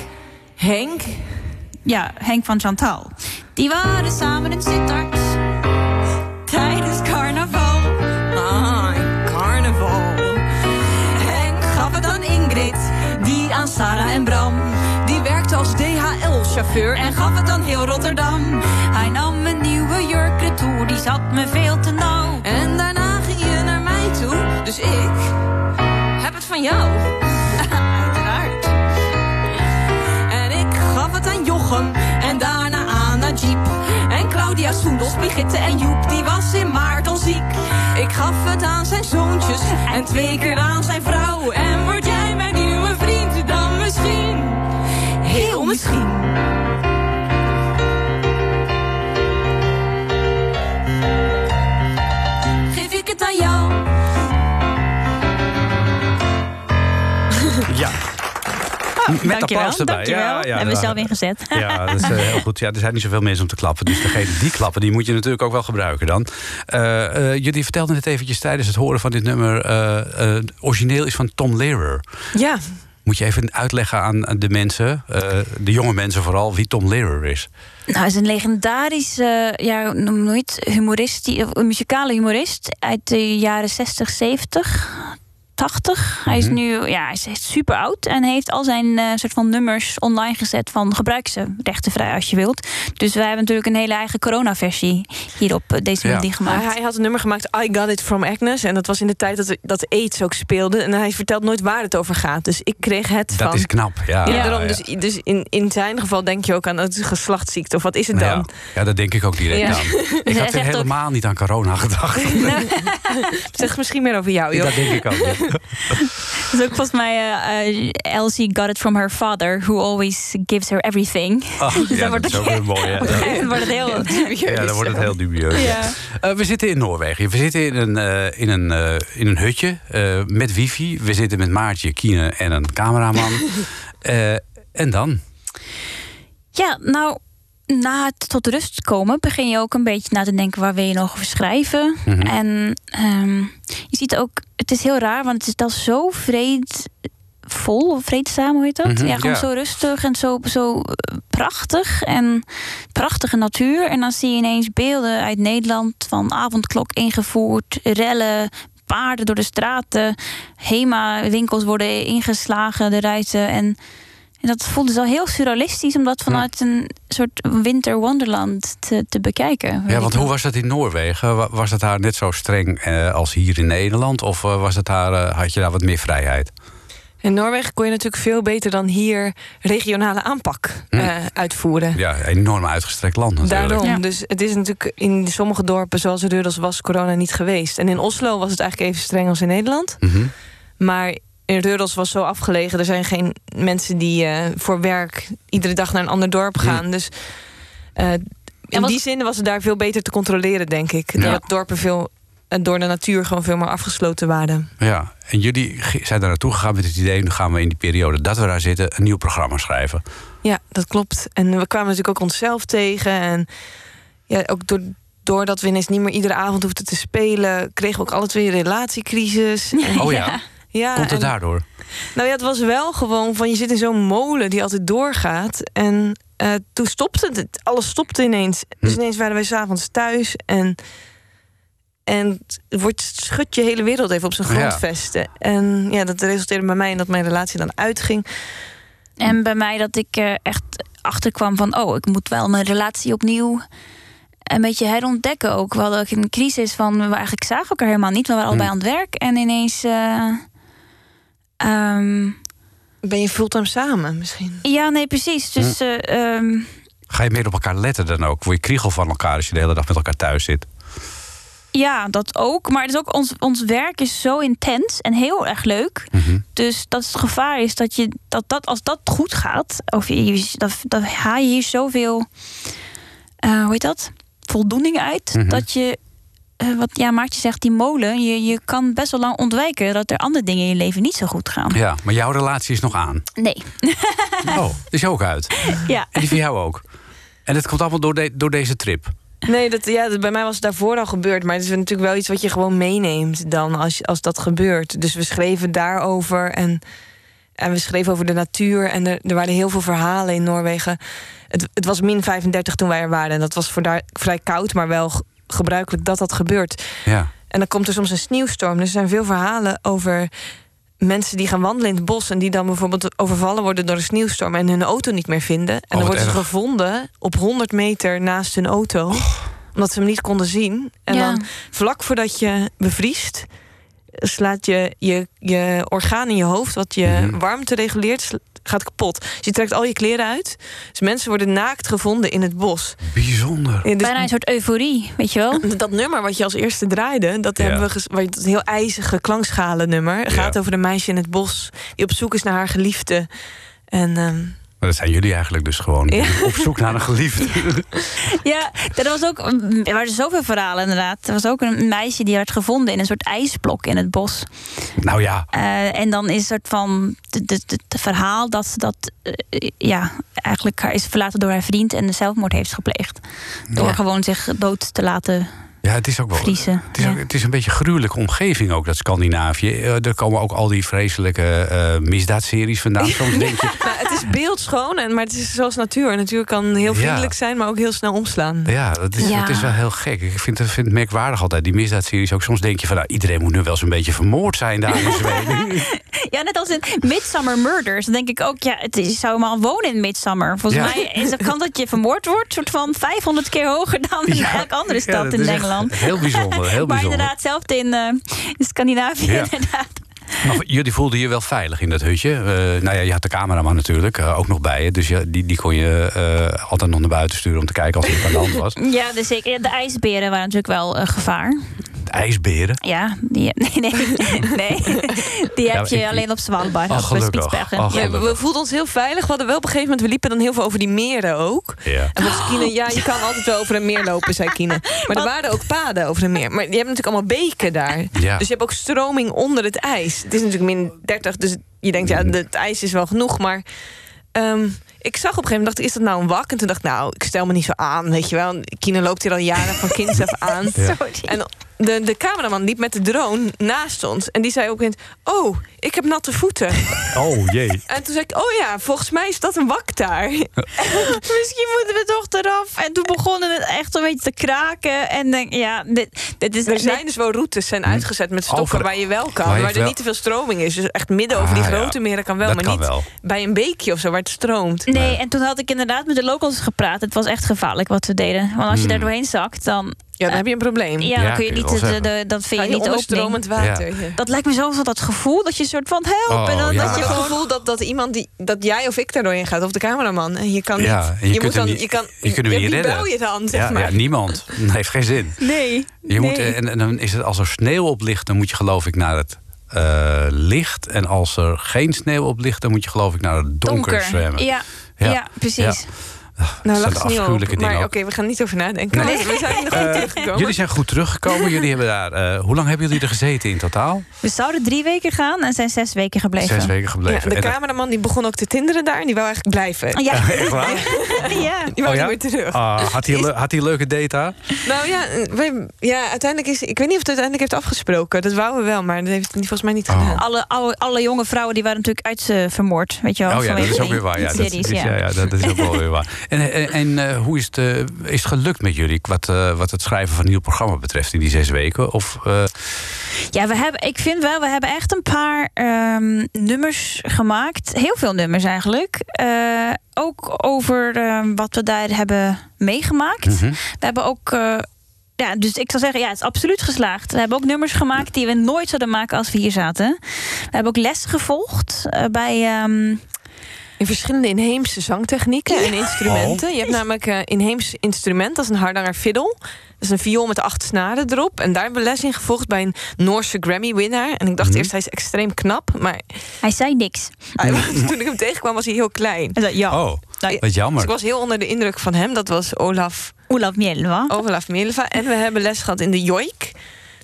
Henk? Ja, Henk van Chantal. Die waren samen in Sittard. Tijdens carnaval. Ah, carnaval. Henk gaf het aan Ingrid, die aan Sarah en Bram. Als DHL-chauffeur en gaf het aan heel Rotterdam. Hij nam een nieuwe jurk retour, die zat me veel te nauw. En daarna ging je naar mij toe, dus ik heb het van jou. (laughs) Uiteraard. En ik gaf het aan Jochem en daarna aan Najib. En Claudia Soendels, Brigitte en Joep, die was in maart al ziek. Ik gaf het aan zijn zoontjes en twee keer aan zijn vrouw. En word Heel misschien. Geef ik het aan jou? Ja. Met dankjewel, applaus erbij. dankjewel. Ja, ja, Hebben we ja. zelf ingezet. Ja, dat is eh, heel goed. Ja, er zijn niet zoveel mensen om te klappen. Dus degene die klappen, die moet je natuurlijk ook wel gebruiken dan. Eh, eh, jullie vertelden net eventjes tijdens het horen van dit nummer... origineel is van Tom Lehrer. Ja, Moet je even uitleggen aan de mensen, eh, de jonge mensen vooral... wie Tom Lehrer is. Nou, hij is een legendarische, ja, noem nooit humorist, muzikale humorist uit de jaren 60, 70. 80. Hij is Mhm. nu ja, hij is super oud en heeft al zijn eh, soort van nummers online gezet van gebruik ze rechtenvrij als je wilt. Dus wij hebben natuurlijk een hele eigen corona-versie hier op eh, deze Ja. melodie gemaakt. Maar hij had een nummer gemaakt, I Got It From Agnes. En dat was in de tijd dat, dat AIDS ook speelde. En hij vertelt nooit waar het over gaat. Dus ik kreeg het Dat van... is knap, ja. ja, ja, daarom. ja. Dus, dus in, in zijn geval denk je ook aan het geslachtsziekte. Of wat is het dan? Ja. ja, dat denk ik ook direct Ja. aan. (laughs) Ik had ook- helemaal niet aan corona gedacht. (laughs) Zeg misschien meer over jou, joh. Dat denk ik ook. Dat is (laughs) ook volgens mij eh, eh, Elsie got it from her father, who always gives her everything. Oh, (laughs) Dus ja, dan wordt dat is ook het- weer mooi. wordt het heel... Ja, dan wordt het heel dubieus. Ja. Eh, we zitten in Noorwegen. We zitten in een, eh, in een, eh, in een hutje eh, met wifi. We zitten met Maartje, Kine en een cameraman. (laughs) Eh, en dan? Ja, nou, na het tot rust komen begin je ook een beetje na te denken waar wil je nog over schrijven. Mhm. En ehm, je ziet ook, het is heel raar, want het is dan zo vreedvol, vreedzaam, hoe heet dat? Mhm, ja, gewoon ja. zo rustig en zo, zo eh, prachtig en prachtige natuur. En dan zie je ineens beelden uit Nederland van avondklok ingevoerd, rellen. Paarden door de straten, HEMA-winkels worden ingeslagen, de ruiten. En en dat voelde zo heel surrealistisch om dat vanuit een soort winter wonderland te, te bekijken. Ja, want hoe was dat in Noorwegen? Wa- Was het daar net zo streng eh, als hier in Nederland? Of eh, was het daar, eh, had je daar wat meer vrijheid? In Noorwegen kon je natuurlijk veel beter dan hier regionale aanpak Hm. eh, uitvoeren. Ja, enorm uitgestrekt land natuurlijk. Daarom. Ja. Dus het is natuurlijk in sommige dorpen zoals Rudels was corona niet geweest. En in Oslo was het eigenlijk even streng als in Nederland. Mhm. Maar in Rudels was zo afgelegen. Er zijn geen mensen die eh, voor werk iedere dag naar een ander dorp gaan. Dus eh, in was- die zin was het daar veel beter te controleren, denk ik. Ja. Dat dorpen veel, eh, door de natuur gewoon veel meer afgesloten waren. Ja, en jullie zijn daar naartoe gegaan met het idee... nu gaan we in die periode dat we daar zitten een nieuw programma schrijven. Ja, dat klopt. En we kwamen natuurlijk ook onszelf tegen. En ja, ook door, doordat we ineens niet meer iedere avond hoefden te spelen, kregen we ook alle twee een relatiecrisis. Oh ja, (laughs) ja, komt het en- daardoor? Nou ja, het was wel gewoon van je zit in zo'n molen die altijd doorgaat. En eh, toen stopte het, alles stopte ineens. Dus Hm. ineens waren wij s'avonds thuis en. En het wordt schud je hele wereld even op zijn Ja. grondvesten. En ja, dat resulteerde bij mij in dat mijn relatie dan uitging. En bij mij dat ik er echt achterkwam van... oh, ik moet wel mijn relatie opnieuw een beetje herontdekken ook. We hadden ook een crisis van... we eigenlijk zagen elkaar helemaal niet. We waren allebei Hmm. aan het werk. En ineens... eh, ehm, Ben je fulltime samen misschien? ja, nee, precies. Dus eh, ehm, Ga je meer op elkaar letten dan ook? Word je kriegel van elkaar als je de hele dag met elkaar thuis zit? Ja, dat ook. Maar het is ook ons, ons werk is zo intens en heel erg leuk. Mhm. Dus dat het gevaar is dat, je, dat, dat als dat goed gaat, of je, dat, dat haal je hier zoveel, eh, hoe heet dat? Voldoening uit. Mhm. Dat je, eh, wat ja, Maartje zegt, die molen, je, je kan best wel lang ontwijken dat er andere dingen in je leven niet zo goed gaan. Ja, maar jouw relatie is nog aan. Nee. (laughs) Oh, die is ook uit. Ja. En die van jou ook. En dat komt allemaal door, de- door deze trip. Nee, dat, ja, dat, bij mij was het daarvoor al gebeurd. Maar het is natuurlijk wel iets wat je gewoon meeneemt dan als, als dat gebeurt. Dus we schreven daarover en, en we schreven over de natuur. En er, er waren heel veel verhalen in Noorwegen. Het, het was min 35 toen wij er waren. En dat was voor daar vrij koud, maar wel gebruikelijk dat dat gebeurt. Ja. En dan komt er soms een sneeuwstorm. Dus er zijn veel verhalen over mensen die gaan wandelen in het bos... en die dan bijvoorbeeld overvallen worden door een sneeuwstorm... en hun auto niet meer vinden. En Oh, dan worden ze gevonden op 100 meter naast hun auto. Omdat ze hem niet konden zien. En Ja. dan vlak voordat je bevriest... slaat je je, je orgaan in je hoofd... wat je Mhm. warmte reguleert, gaat kapot. Dus je trekt al je kleren uit. Dus mensen worden naakt gevonden in het bos. Bijzonder. Ja, dus Bijna een soort euforie, weet je wel? (laughs) dat nummer wat je als eerste draaide, dat Ja. hebben we wat- dat heel ijzige klankszalen nummer. gaat Ja. over een meisje in het bos die op zoek is naar haar geliefde. En ehm, dat zijn jullie eigenlijk dus gewoon. Ja. (laughs) Op zoek naar een geliefde. (laughs) Ja, er was ook er waren zoveel verhalen inderdaad. Er was ook een meisje die werd gevonden in een soort ijsblok in het bos. nou ja, Eh, en dan is een soort van het verhaal dat ze dat eh, ja, eigenlijk haar is verlaten door haar vriend en de zelfmoord heeft gepleegd. Door Ja. gewoon zich dood te laten ja, het is ook wel. vriezen. Het is, ook, Ja. het is een beetje een gruwelijke omgeving ook, dat Scandinavië. Eh, er komen ook al die vreselijke eh misdaadseries vandaan. (laughs) Soms denk je, nou, het is beeldschoon, en, maar het is zoals natuur. Natuur kan heel Ja. vriendelijk zijn, maar ook heel snel omslaan. ja, dat is, Ja. het is wel heel gek. Ik vind het, vind het merkwaardig altijd, die misdaadseries ook. Soms denk je van, nou, iedereen moet nu wel zo'n beetje vermoord zijn daar in Zweden. (laughs) ja, net als in Midsummer Murders. Dan denk ik ook, ja, het is, zou maar wonen in Midsummer. Volgens Ja. mij is de kans dat je vermoord wordt soort van 500 keer hoger dan in (laughs) Ja. elke andere stad in is (laughs) Heel bijzonder, heel (laughs) Maar bijzonder. inderdaad, hetzelfde in, eh, in Scandinavië. Ja. (laughs) Inderdaad. Maar jullie voelden je wel veilig in dat hutje. Eh, nou ja, je had de cameraman natuurlijk eh, ook nog bij je. Dus ja, die, die kon je altijd nog naar buiten sturen om te kijken als er iets aan de hand was. Ja, dus zeker. Ja, De ijsberen waren natuurlijk wel een gevaar. Ijsberen. Ja, die, (laughs) nee, nee, nee. Die heb Ja, je ik- alleen op Svalbard. Oh, op gelukkig. Spitsbergen. Oh, Ja, we, voelden ons heel veilig. We hadden wel op een gegeven moment, we liepen dan heel veel over die meren ook. Ja. En Kine, ja, je kan altijd wel over een meer lopen, zei Kine. Maar er waren ook paden over een meer. Maar je hebt natuurlijk allemaal beken daar. Ja. Dus je hebt ook stroming onder het ijs. Het is natuurlijk min 30, dus je denkt, ja, het ijs is wel genoeg. Maar ehm, ik zag op een gegeven moment, dacht ik, is dat nou een wak? En toen dacht ik, nou, ik stel me niet zo aan, weet je wel. Kine loopt hier al jaren van kinds af aan. (laughs) Ja. En de, de cameraman liep met de drone naast ons. En die zei ook eens, oh, ik heb natte voeten. (laughs) Oh jee. En toen zei ik, oh ja, volgens mij is dat een wak daar. (laughs) Misschien moeten we toch eraf. En toen begonnen het echt een beetje te kraken. En denk, ja, dit, dit is Er zijn dus wel routes zijn uitgezet met stokken Over- waar je wel kan. waar er wel- niet te veel stroming is. Dus echt midden over die Ah, ja. grote meren kan wel. Dat maar kan niet wel. bij een beekje of zo waar het stroomt. Nee, en toen had ik inderdaad met de locals gepraat. Het was echt gevaarlijk wat we deden. Want als je Hmm. daar doorheen zakt, dan, Ja, dan heb je een probleem. ja, dan kun je niet, wel de, de, zeggen. dat vind je je niet onder opening. stromend water. Ja. Dat lijkt me zo van dat gevoel dat je een soort van help. Oh, en dan, ja. dat je Het gewoon gevoel dat, dat iemand die dat jij of ik daar doorheen gaat of de cameraman en je kan niet. Ja, je kunt moet dan niet- je kan je kunt hem ja, niet wie redden. bel je dan zeg Ja, maar. ja, niemand. (laughs) Dat heeft geen zin. Nee. Je moet, en, en dan is het als er sneeuw op ligt, dan moet je geloof ik naar het eh, licht. En als er geen sneeuw op ligt, dan moet je geloof ik naar het donker, zwemmen. Ja, Ja. ja. precies. Zijn de ze niet afschuwelijke dingen Maar oké, we gaan niet over nadenken. Nee. We zijn er goed Eh, teruggekomen. jullie zijn goed teruggekomen. jullie hebben daar, eh, hoe lang hebben jullie er gezeten in totaal? We zouden drie weken gaan en zijn zes weken gebleven. Zes weken ja, gebleven. de En, eh, cameraman die begon ook te tinderen daar en die wou eigenlijk blijven. Ja. (laughs) echt waar? ja. Die wou Oh ja? meer terug. Ah, had, hij had leuke date daar? Nou ja, wij, ja, uiteindelijk is... Ik weet niet of het uiteindelijk heeft afgesproken. Dat wouden we wel, maar dat heeft hij volgens mij niet Oh. gedaan. Alle, alle, alle jonge vrouwen die waren natuurlijk uit ze vermoord. Weet je wel, Oh ja, dat is ook weer waar. Ja, dat, is, ja. ja, ja, dat is ook wel weer waar. (laughs) En, en, en eh, hoe is het, eh, is het gelukt met jullie wat, eh, wat het schrijven van een nieuw programma betreft in die zes weken? Of, Ja, we hebben, ik vind wel, we hebben echt een paar ehm, nummers gemaakt. Heel veel nummers eigenlijk. Ook over ehm, wat we daar hebben meegemaakt. mhm. We hebben ook. ja, dus ik zou zeggen, ja, het is absoluut geslaagd. We hebben ook nummers gemaakt die we nooit zouden maken als we hier zaten. We hebben ook les gevolgd bij. ehm, In verschillende inheemse zangtechnieken en instrumenten. Je hebt namelijk uh, inheems instrument, dat is een hardanger fiddle. Dat is een viool met acht snaren erop. En daar hebben we les in gevolgd bij een Noorse Grammy-winnaar. En ik dacht Mhm. eerst, hij is extreem knap. Maar Hij zei niks. hij was- (laughs) toen ik hem tegenkwam, was hij heel klein. Hij zei, ja, Oh, wat Dus jammer. ik was heel onder de indruk van hem. Dat was Olaf, Olaf Mjelva. Olaf Milva. En we hebben les gehad in de joik.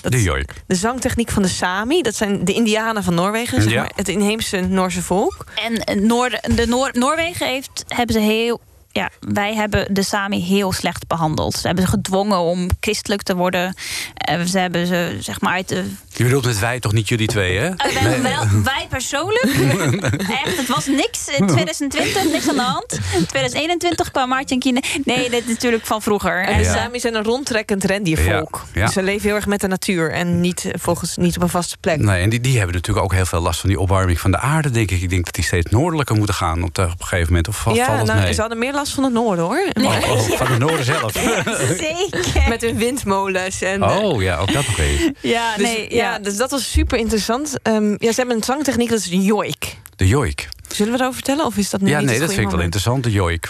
Dat De joik. de zangtechniek van de Sami. Dat zijn de Indianen van Noorwegen, zeg Ja. maar. Het inheemse Noorse volk. En eh, Noor, de Noor, Noorwegen heeft, hebben ze heel. Ja, wij hebben de Sami heel slecht behandeld. Ze hebben ze gedwongen om christelijk te worden. Eh, ze hebben ze, zeg maar, uit de. Je bedoelt met wij toch niet jullie twee, hè? Eh, wel, wel, wij persoonlijk. (laughs) Echt, het was niks. In 2020, niks aan de hand. In 2021 kwam Maartje en Kine. Nee, dit is natuurlijk van vroeger. En de Ja. Sami zijn een rondtrekkend rendiervolk. Ja, ja. Dus ze leven heel erg met de natuur. En niet, eh, volgens, niet op een vaste plek. Nee, en die, die hebben natuurlijk ook heel veel last van die opwarming van de aarde, denk ik. Ik denk dat die steeds noordelijker moeten gaan op, de, op een gegeven moment. Of valt ja, valt het nou, mee? ze hadden meer last van het noorden, hoor. Oh, oh, van de noorden zelf. (laughs) Zeker. Met hun windmolens. En, eh, Oh ja, ook dat nog eens. Ja, dus, nee, ja. Ja. dus dat was super interessant. Ehm, ja, ze hebben een zangtechniek, dat is een joik. De joik. Zullen we erover vertellen? Of is dat nu Ja, nee, dat vind ik wel interessant, de joik.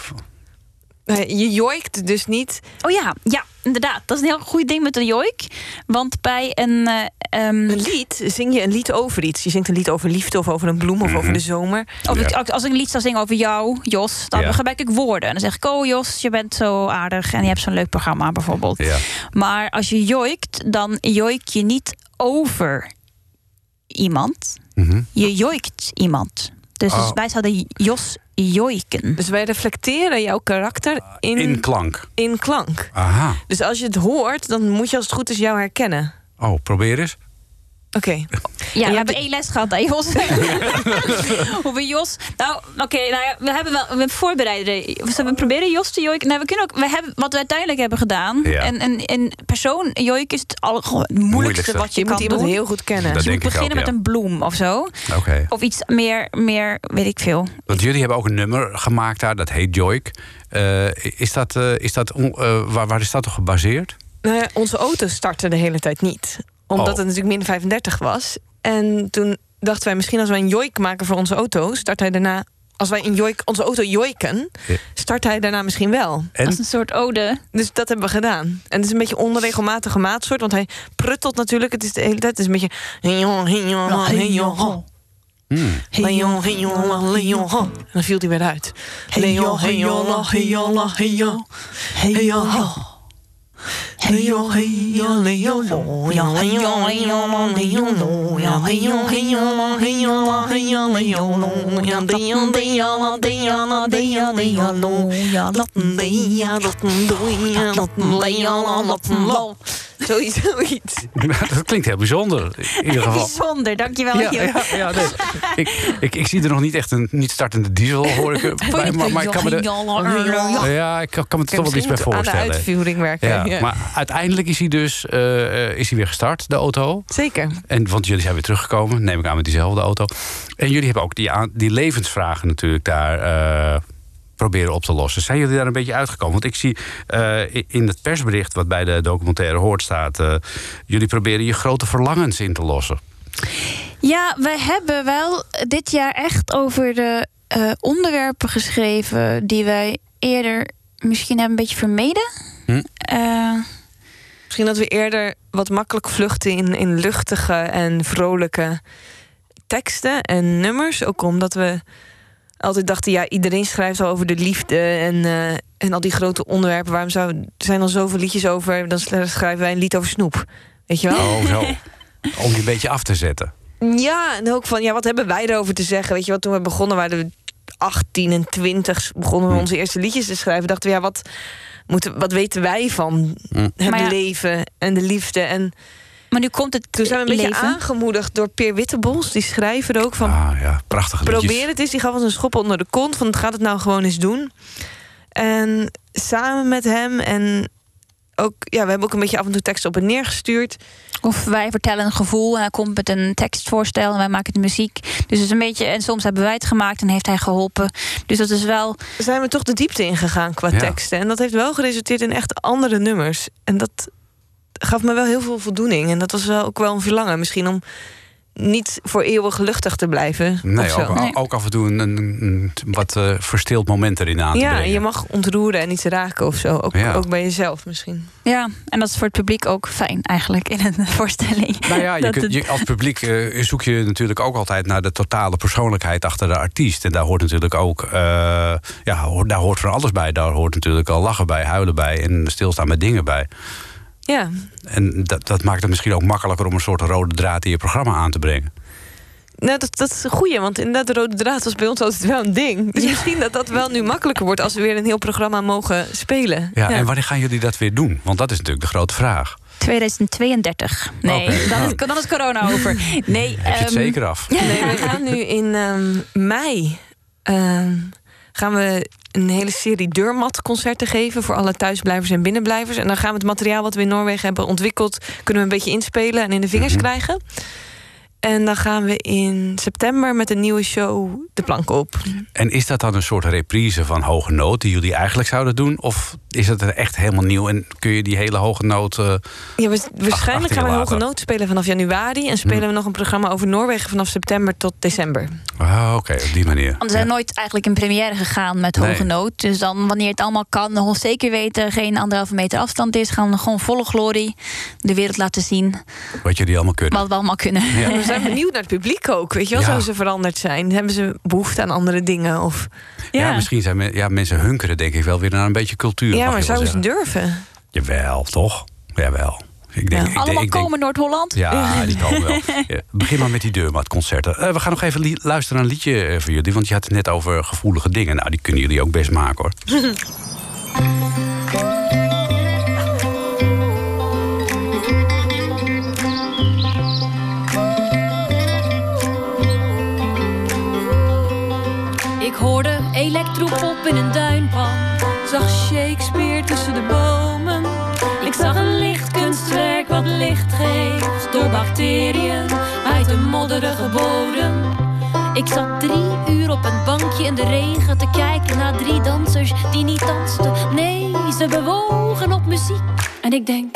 Je joikt dus niet. Oh ja, ja, inderdaad. Dat is een heel goed ding met een joik. Want bij een. eh, ehm, Een lied, zing je een lied over iets. Je zingt een lied over liefde of over een bloem of over de zomer. Of Ja. ik, als- als ik een lied zou zingen over jou, Jos, dan Ja. gebruik ik woorden. En dan zeg ik, oh Jos, je bent zo aardig en je hebt zo'n leuk programma bijvoorbeeld. Ja. Maar als je joikt, dan joik je niet over iemand. Mhm. Je joikt iemand. Dus, Oh. wij zouden Jos joiken. Dus wij reflecteren jouw karakter in, In in, klank. klank. Aha. Dus als je het hoort, dan moet je als het goed is jou herkennen. Oh, probeer eens. Oké. Ja, we hebben één les gehad, hè, Jos? (laughs) Hoe Jos... Nou, oké, nou ja, we hebben wel... We hebben voorbereiden. We hebben proberen Jos te joiken. Nou, we kunnen ook... We hebben, wat we uiteindelijk hebben gedaan... Ja. En, en, en persoon joiken is het, al, het moeilijkste, Moeilijkste. wat je, Je kan moet iemand doen. heel goed kennen. Dat Dus je denk moet ook, beginnen met een bloem of zo. Oké. Of iets meer, meer, weet ik veel. Want jullie hebben ook een nummer gemaakt daar, dat heet Joik. Eh, is dat, eh, is dat eh, waar, waar is dat op gebaseerd? Nou ja, onze auto startte de hele tijd niet. Omdat Oh. het natuurlijk min 35 was. En toen dachten wij, misschien als wij een joik maken voor onze auto... start hij daarna... Als wij een joik, onze auto joiken, start hij daarna misschien wel. En? Als een soort ode. Dus dat hebben we gedaan. En het is een beetje onregelmatige maatsoort, want hij pruttelt natuurlijk. Het is de hele tijd. Het is een beetje. Leon, Leon, Leon. En dan viel hij weer uit. Leon, Leon, Leon, Leon. Leon. Leon, Leon, Leon. Ja, Leon, Leon, Leon. Ja, Leon, Leon, Leon, Leon, Leon. Ja, Leon, Leon, Leon, Leon, Leon. Ja, Lotten, Lea, Lotten, Doei, Lotten, Leon, Lotten, Lo. Zoiets, zoiets. (laughs) dat klinkt heel bijzonder, in ieder geval. Bijzonder, dankjewel. Ja, ja, ja nee. (laughs) ik, ik, ik zie er nog niet echt een niet startende diesel, hoor ik. bij, (laughs) maar, maar ik kan me ja, ik kan, kan me er toch wel iets bij moet aan de voorstellen. uitvoering werken. Ja, Maar uiteindelijk is hij dus eh, eh, is hij weer gestart, de auto. Zeker. En, want jullie zijn weer teruggekomen, neem ik aan met diezelfde auto. En jullie hebben ook die, die levensvragen natuurlijk daar eh, proberen op te lossen. Zijn jullie daar een beetje uitgekomen? Want ik zie eh, in het persbericht wat bij de documentaire hoort staat... eh, jullie proberen je grote verlangens in te lossen. Ja, we hebben wel dit jaar echt over de eh, onderwerpen geschreven die wij eerder misschien hebben een beetje vermeden. Hm. Misschien dat we eerder wat makkelijk vluchten in, in luchtige en vrolijke teksten en nummers. Ook omdat we altijd dachten, ja, iedereen schrijft al over de liefde en, eh, en al die grote onderwerpen. Waarom zou, er zijn al zoveel liedjes over, dan schrijven wij een lied over snoep. Weet je wel? Oh, zo. Om je een beetje af te zetten. Ja, en ook van, ja, wat hebben wij erover te zeggen? Weet je wat, toen we begonnen waren we 18 en 20 begonnen we Hm. onze eerste liedjes te schrijven. Dachten we, ja, wat, moeten, wat weten wij van Hm. het ja- leven en de liefde? En maar nu komt het toen zijn we een beetje aangemoedigd door Peer Wittebos, die schrijver ook van... Ah ja, prachtige liedjes. Probeer het eens. Die gaf ons een schop onder de kont. Van gaat het nou gewoon eens doen. En samen met hem en ook, ja, we hebben ook een beetje af en toe teksten op en neer gestuurd. Of wij vertellen een gevoel en hij komt met een tekstvoorstel en wij maken de muziek. Dus het is een beetje, en soms hebben wij het gemaakt en heeft hij geholpen. Dus dat is wel. Zijn we toch de diepte ingegaan qua Ja. teksten. En dat heeft wel geresulteerd in echt andere nummers. En dat gaf me wel heel veel voldoening. En dat was wel ook wel een verlangen. Misschien om niet voor eeuwig luchtig te blijven. Nee, of zo. ook, ook af en toe een, een, een wat eh, verstild moment erin aan te Ja, brengen. je mag ontroeren en iets raken of zo. Ook, Ja. ook bij jezelf misschien. Ja, en dat is voor het publiek ook fijn eigenlijk in een (laughs) voorstelling. Nou ja, je kunt, het- je, als publiek eh, zoek je natuurlijk ook altijd naar de totale persoonlijkheid achter de artiest. En daar hoort natuurlijk ook, eh, ja, daar hoort van alles bij. Daar hoort natuurlijk al lachen bij, huilen bij en stilstaan met dingen bij. Ja, En dat, dat maakt het misschien ook makkelijker om een soort rode draad in je programma aan te brengen. nou, dat, dat is een goeie, want inderdaad, de rode draad was bij ons altijd wel een ding. Dus misschien dat dat wel nu makkelijker wordt als we weer een heel programma mogen spelen. Ja, En wanneer gaan jullie dat weer doen? Want dat is natuurlijk de grote vraag. 2032. Nee, dan, nou. is, dan is corona over. Nee, Heb je het ehm, zeker af? (laughs) Nee, we gaan nu in ehm, mei. ehm, gaan we een hele serie deurmatconcerten geven voor alle thuisblijvers en binnenblijvers. En dan gaan we het materiaal wat we in Noorwegen hebben ontwikkeld, kunnen we een beetje inspelen en in de vingers Mhm. krijgen. En dan gaan we in september met een nieuwe show de plank op. En is dat dan een soort reprise van Hoge Noot die jullie eigenlijk zouden doen? Of is het er echt helemaal nieuw en kun je die hele Hoge Noot... eh, Ja, we- waarschijnlijk gaan we Hoge. Noot spelen vanaf januari. En spelen we nog een programma over Noorwegen vanaf september tot december. ah, Oké, op die manier. Want we zijn Ja. nooit eigenlijk in première gegaan met Nee. hoge nood. Dus dan, wanneer het allemaal kan, nog zeker weten, geen anderhalve meter afstand is, gaan we gewoon volle glorie de wereld laten zien Wat jullie allemaal kunnen. wat we allemaal kunnen. Ja. (laughs) Zijn (laughs) benieuwd naar het publiek ook. Weet je wel, Ja. zo ze veranderd zijn. Hebben ze behoefte aan andere dingen? Of... Ja, misschien zijn men- ja, mensen hunkeren denk ik wel weer naar een beetje cultuur. Ja, maar zouden ze durven? Jawel, toch? Jawel. Ik denk, Ja. ik, allemaal denk, komen Noord-Holland. Ja, (laughs) die komen wel. Ja, begin maar met die deurmatconcerten. Eh, we gaan nog even luisteren naar een liedje eh, voor jullie. Want je had het net over gevoelige dingen. Nou, die kunnen jullie ook best maken hoor. (laughs) elektropop in een duinpan. Zag Shakespeare tussen de bomen. Ik zag een lichtkunstwerk wat licht geeft door bacteriën uit de modderige bodem. Ik zat drie uur op een bankje in de regen te kijken naar drie dansers die niet dansten. Nee, ze bewogen op muziek. En ik denk,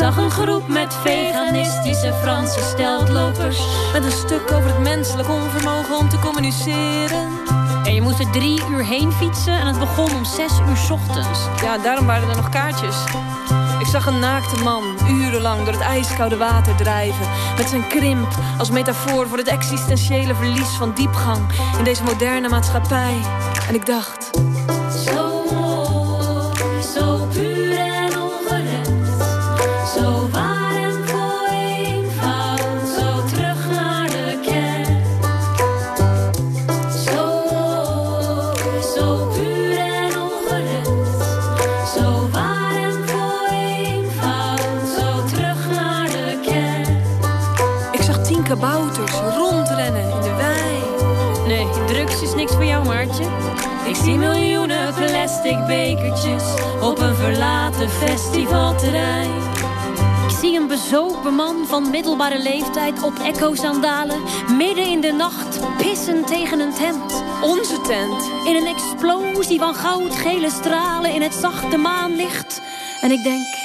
zag een groep met veganistische Franse steltlopers. Met een stuk over het menselijk onvermogen om te communiceren. En je moest er drie uur heen fietsen en het begon om zes uur ochtends. Ja, daarom waren er nog kaartjes. Ik zag een naakte man urenlang door het ijskoude water drijven. Met zijn krimp als metafoor voor het existentiële verlies van diepgang in deze moderne maatschappij. En ik dacht. Kabouters rondrennen in de wei. Nee, drugs is niks voor jou, Maartje. Ik zie miljoenen plastic bekertjes op een verlaten festivalterrein. Ik zie een bezopen man van middelbare leeftijd op echo-sandalen... midden in de nacht pissen tegen een tent. Onze tent. In een explosie van goudgele stralen in het zachte maanlicht. En ik denk...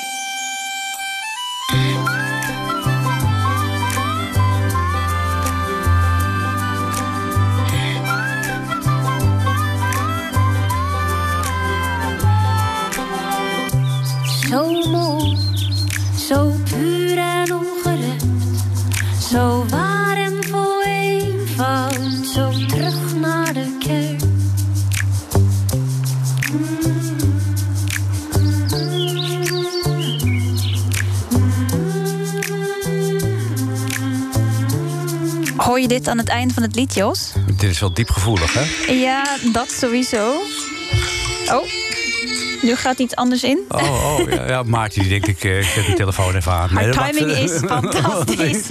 Aan het eind van het lied, Jos? Dit is wel diepgevoelig, hè? Ja, dat sowieso. Oh, nu gaat iets anders in. Oh, oh ja, ja Maartje die denkt, ik, eh, ik zet mijn telefoon even aan. Haar mag- timing is (laughs) fantastisch.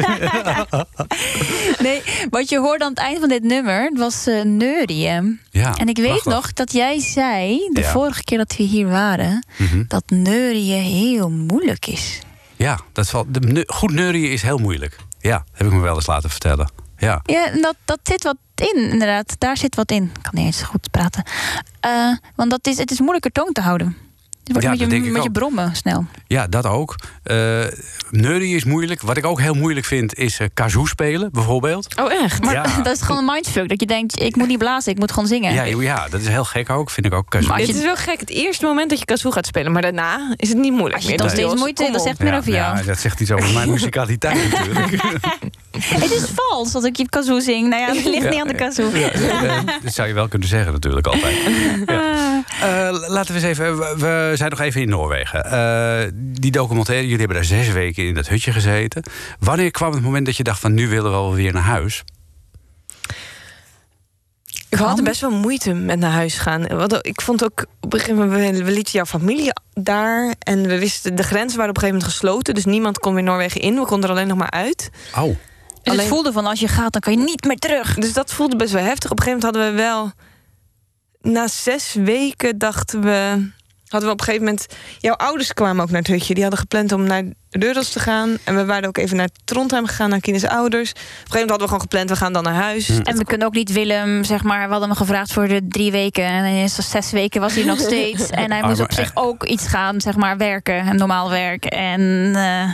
nee, wat je hoorde aan het eind van dit nummer was eh neurien. Ja, En ik weet prachtig. nog dat jij zei, de Ja. vorige keer dat we hier waren, Mhm. dat neurien heel moeilijk is. Ja, dat de, goed neurien is heel moeilijk. Ja, heb ik me wel eens laten vertellen. Ja. Ja, en dat, dat zit wat in, inderdaad. Daar zit wat in. Ik kan niet eens goed praten. Eh, want dat is, het is moeilijker toon te houden. Wordt Ja, met, je, dat met je brommen snel. Ja, dat ook. Eh neurien is moeilijk. Wat ik ook heel moeilijk vind, is eh kazoo spelen, bijvoorbeeld. Oh, echt? Maar Ja. (laughs) dat is gewoon een mindfuck. Dat je denkt, ik moet niet blazen, ik moet gewoon zingen. Ja, ja, dat is heel gek ook, vind ik ook. Kazoo. Het is wel gek, het eerste moment dat je kazoo gaat spelen, maar daarna is het niet moeilijk Als je meer. steeds Jos, moeite dat zegt meer over jou. ja, dat zegt iets over mijn (laughs) musicaliteit natuurlijk. (laughs) Het is vals als ik je kazoo zing. Nou ja, het ligt Ja. niet aan de kazoo. Eh, (laughs) dat zou je wel kunnen zeggen natuurlijk altijd. Ja. Eh, laten we eens even... We, zijn nog even in Noorwegen. Eh, die documentaire, jullie hebben daar zes weken in dat hutje gezeten. Wanneer kwam het moment dat je dacht van... nu willen we wel weer naar huis? We hadden best wel moeite met naar huis gaan. Ik vond ook op een gegeven moment, we, we lieten jouw familie daar. En we wisten, de grenzen waren op een gegeven moment gesloten. Dus niemand kon weer Noorwegen in. We konden er alleen nog maar uit. Oh, Dus Alleen- het voelde van als je gaat, dan kan je niet meer terug. Dus dat voelde best wel heftig. Op een gegeven moment hadden we wel. Na zes weken dachten we. Hadden we op een gegeven moment. Jouw ouders kwamen ook naar het hutje. Die hadden gepland om naar Reurdels te gaan. En we waren ook even naar Trondheim gegaan, naar Kines ouders. Op een gegeven moment hadden we gewoon gepland, we gaan dan naar huis. En we kunnen ook niet Willem, zeg maar, we hadden hem gevraagd voor de drie weken. En in zes weken was hij nog (laughs) steeds. En hij moest Arme- op zich ook iets gaan, zeg maar, werken. Een normaal werk. En eh,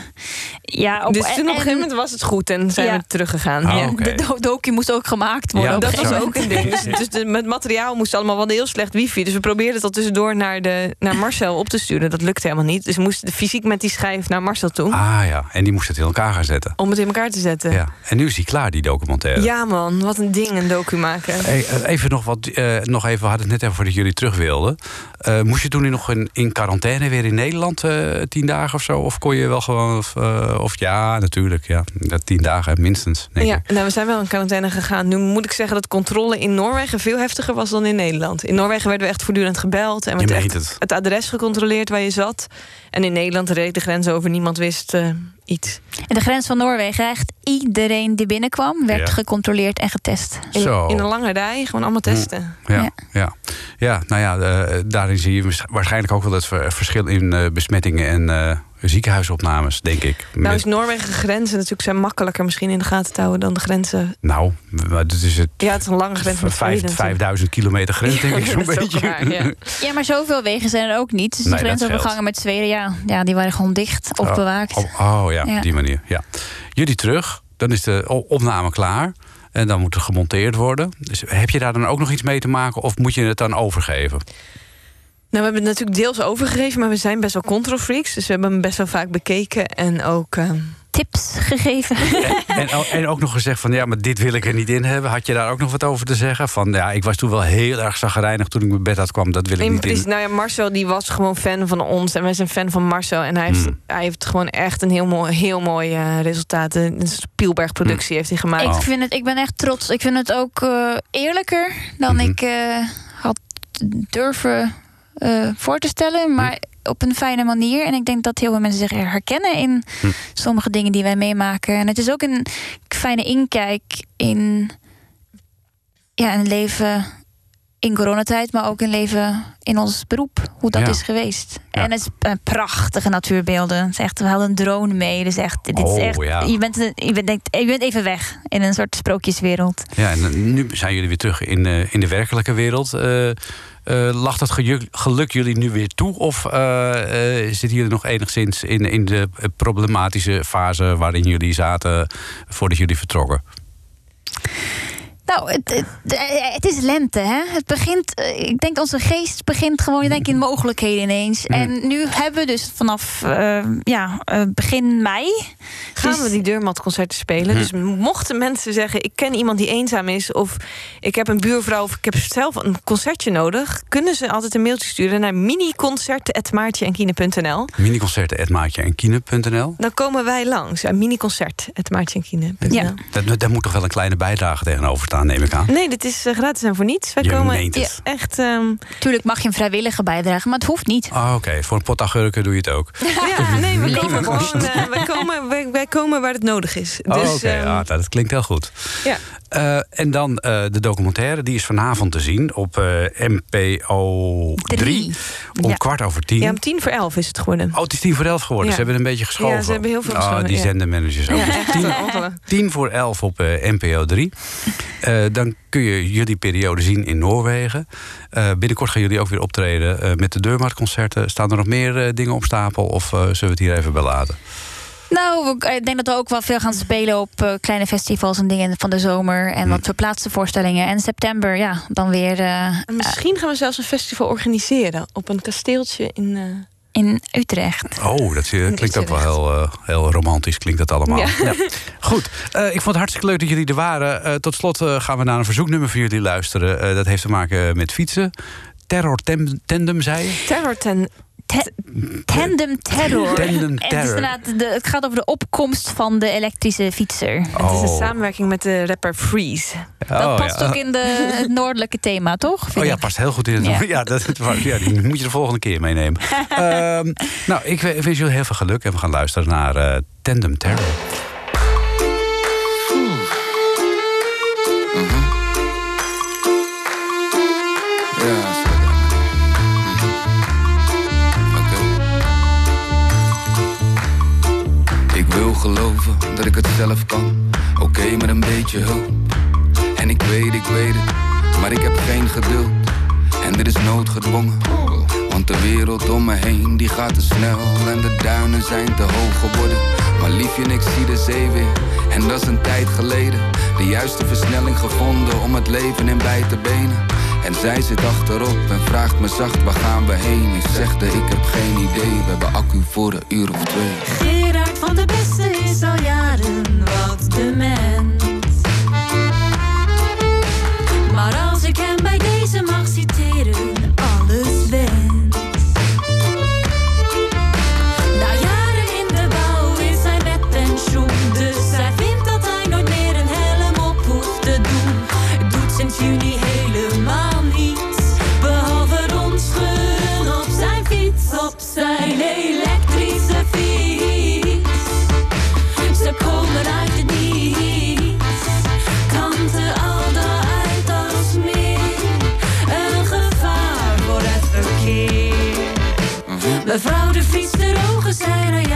ja, op, dus toen op een en- gegeven moment was het goed en zijn Ja. we teruggegaan. Ah, Ja. oké. De do- docu moest ook gemaakt worden. Ja, Dat was ook een ding. Dus, dus de, met materiaal moest allemaal wel heel slecht wifi. Dus we probeerden het al tussendoor naar, de, naar Marcel op te sturen. Dat lukte helemaal niet. Dus we moesten fysiek met die schijf naar Marcel ah ja. En die moest het in elkaar gaan zetten. Om het in elkaar te zetten. Ja. En nu is die klaar, die documentaire. Ja, man, wat een ding, een docu maken. Hey, eh, even nog wat, eh, nog even, we hadden het net even voordat jullie terug wilden. Eh, moest je toen nog in, in quarantaine weer in Nederland, tien dagen of zo? Of kon je wel gewoon, of, of ja, natuurlijk, ja, dat tien dagen minstens, denk Ja, ik. nou, we zijn wel in quarantaine gegaan. Nu moet ik zeggen dat controle in Noorwegen veel heftiger was dan in Nederland. In Noorwegen werden we echt voortdurend gebeld en werd echt het. het adres gecontroleerd waar je zat. En in Nederland reed de grens over, niemand wist eh, iets. En de grens van Noorwegen, echt iedereen die binnenkwam, werd Ja. gecontroleerd en getest. In, Zo. in een lange rij, gewoon allemaal testen. Ja, Ja. ja. ja. nou ja, eh, daarin zie je waarsch- waarschijnlijk ook wel het ver- verschil in eh, besmettingen en eh, ziekenhuisopnames, denk ik. Nou is Noorwegen grenzen natuurlijk zijn makkelijker misschien in de gaten te houden dan de grenzen. nou, maar dit is het. Ja, het is een lange grens Zweden. 5000 kilometer grens, denk ik (laughs) Ja, zo'n dat beetje. waar, ja. (laughs) Ja, maar zoveel wegen zijn er ook niet. Dus Nee, de dat grensovergangen met Zweden, ja, ja, die waren gewoon dicht of Oh, bewaakt. Oh, oh ja, Ja. op die manier. Ja. Jullie terug, dan is de opname klaar. En dan moet er gemonteerd worden. Dus heb je daar dan ook nog iets mee te maken? Of moet je het dan overgeven? Nou, we hebben het natuurlijk deels overgegeven, maar we zijn best wel control freaks. Dus we hebben hem best wel vaak bekeken en ook. eh, Tips gegeven. (laughs) En, en ook nog gezegd van ja, maar dit wil ik er niet in hebben. Had je daar ook nog wat over te zeggen? Van ja, ik was toen wel heel erg zagrijnig toen ik mijn bed had kwam. Dat wil ik in niet precies, in. nou ja, Marcel die was gewoon fan van ons en wij zijn fan van Marcel. En hij heeft, Hmm. hij heeft gewoon echt een heel mooi, heel mooi eh, resultaat. Een Spielberg-productie heeft hij gemaakt. Oh. Ik, vind het, ik ben echt trots. Ik vind het ook eh, eerlijker dan Mhm. ik eh, had durven eh, voor te stellen. Maar op een fijne manier. En ik denk dat heel veel mensen zich herkennen in Hm. sommige dingen die wij meemaken. En het is ook een fijne inkijk in ja, een leven in coronatijd, maar ook een leven in ons beroep. Hoe dat Ja. is geweest. Ja. En het is eh, prachtige natuurbeelden. Het is echt, we hadden een drone mee. Dus echt, dit Oh, is echt ja. je, bent, je, bent, denkt- je bent even weg in een soort sprookjeswereld. Ja, en eh, nu zijn jullie weer terug in, eh, in de werkelijke wereld. Eh, dat gejuk- geluk jullie nu weer toe? Of eh, eh, zitten jullie nog enigszins in, in de problematische fase waarin jullie zaten voordat jullie vertrokken? Nou, het, het, het is lente, hè? Het begint, eh, ik denk onze geest begint gewoon, ik denk in mogelijkheden ineens. Mm. En nu hebben we dus vanaf eh, ja, eh, begin mei. Gaan dus- we die deurmatconcerten spelen. Hm. Dus mochten mensen zeggen... ik ken iemand die eenzaam is... of ik heb een buurvrouw of ik heb zelf een concertje nodig... kunnen ze altijd een mailtje sturen naar miniconcerten.maartje.en.nl. Miniconcerten, Edmaatje en Kine.nl. Dan komen wij langs. Ja, miniconcert.maartje.en.nl. Ja. Daar, daar moet toch wel een kleine bijdrage tegenover staan? Aan, neem ik aan. Nee, dit is eh, gratis en voor niets. Wij Je komen meent het. ja, echt. ehm, Tuurlijk mag je een vrijwillige bijdrage, maar het hoeft niet. Ah, Oké, voor een pot agurken doe je het ook. (laughs) ja, nee, we Leven komen gewoon. eh, wij, komen, wij, wij komen waar het nodig is. Oh, Dus, Oké, ehm, ah, dat klinkt heel goed. ja. Eh, en dan eh, de documentaire, die is vanavond te zien op eh, NPO 3. Drie. Om Ja. kwart over tien. ja, om tien voor elf is het geworden. Oh, het is tien voor elf geworden. Ja. Ze hebben een beetje geschoven. Ja, ze hebben heel veel Ah, geschoven, die ja. zendermanagers ook. Ja, Dus tien, eh, voor elf op eh, NPO 3. (laughs) Eh, dan kun je jullie periode zien in Noorwegen. Eh, binnenkort gaan jullie ook weer optreden eh, met de Deurmarktconcerten. Staan er nog meer dingen op stapel of eh, zullen we het hier even bij laten? Nou, ik denk dat we ook wel veel gaan spelen op eh, kleine festivals en dingen van de zomer. En Hm. wat verplaatste voorstellingen. En september, ja, dan weer eh, En misschien gaan we zelfs een festival organiseren op een kasteeltje in. In Utrecht. Oh, dat klinkt ook wel heel, eh, heel romantisch, klinkt dat allemaal. Ja. Ja. Goed, eh, ik vond het hartstikke leuk dat jullie er waren. Eh, tot slot eh, gaan we naar een verzoeknummer voor jullie luisteren. Eh, dat heeft te maken met fietsen. Terror tem- Tandem, zei je? Terror ten. Te- tandem Terror. Tandem En Het, is Terror. inderdaad de, het gaat over de opkomst van de elektrische fietser. Het is Oh. een samenwerking met de rapper Freeze. Dat Oh, past ja. ook in de, het noordelijke thema, toch? Vind Oh ja, ik. past heel goed in het. Ja, (laughs) Ja. dat, ja, die moet je de volgende keer meenemen. (laughs) Ehm, nou, ik we- wens jullie heel veel geluk en we gaan luisteren naar eh, Tandem Terror. Dat ik het zelf kan. Oké, met een beetje hulp. En ik weet, ik weet het, maar ik heb geen geduld. En dit is noodgedwongen. Want de wereld om me heen die gaat te snel. En de duinen zijn te hoog geworden. Maar liefje, en ik zie de zee weer. En dat is een tijd geleden. De juiste versnelling gevonden om het leven in bij te benen. En zij zit achterop en vraagt me zacht waar gaan we heen. Ik zegde ik heb geen idee, we hebben accu voor een uur of twee. Gerard van is al jaren wat dement. Maar said I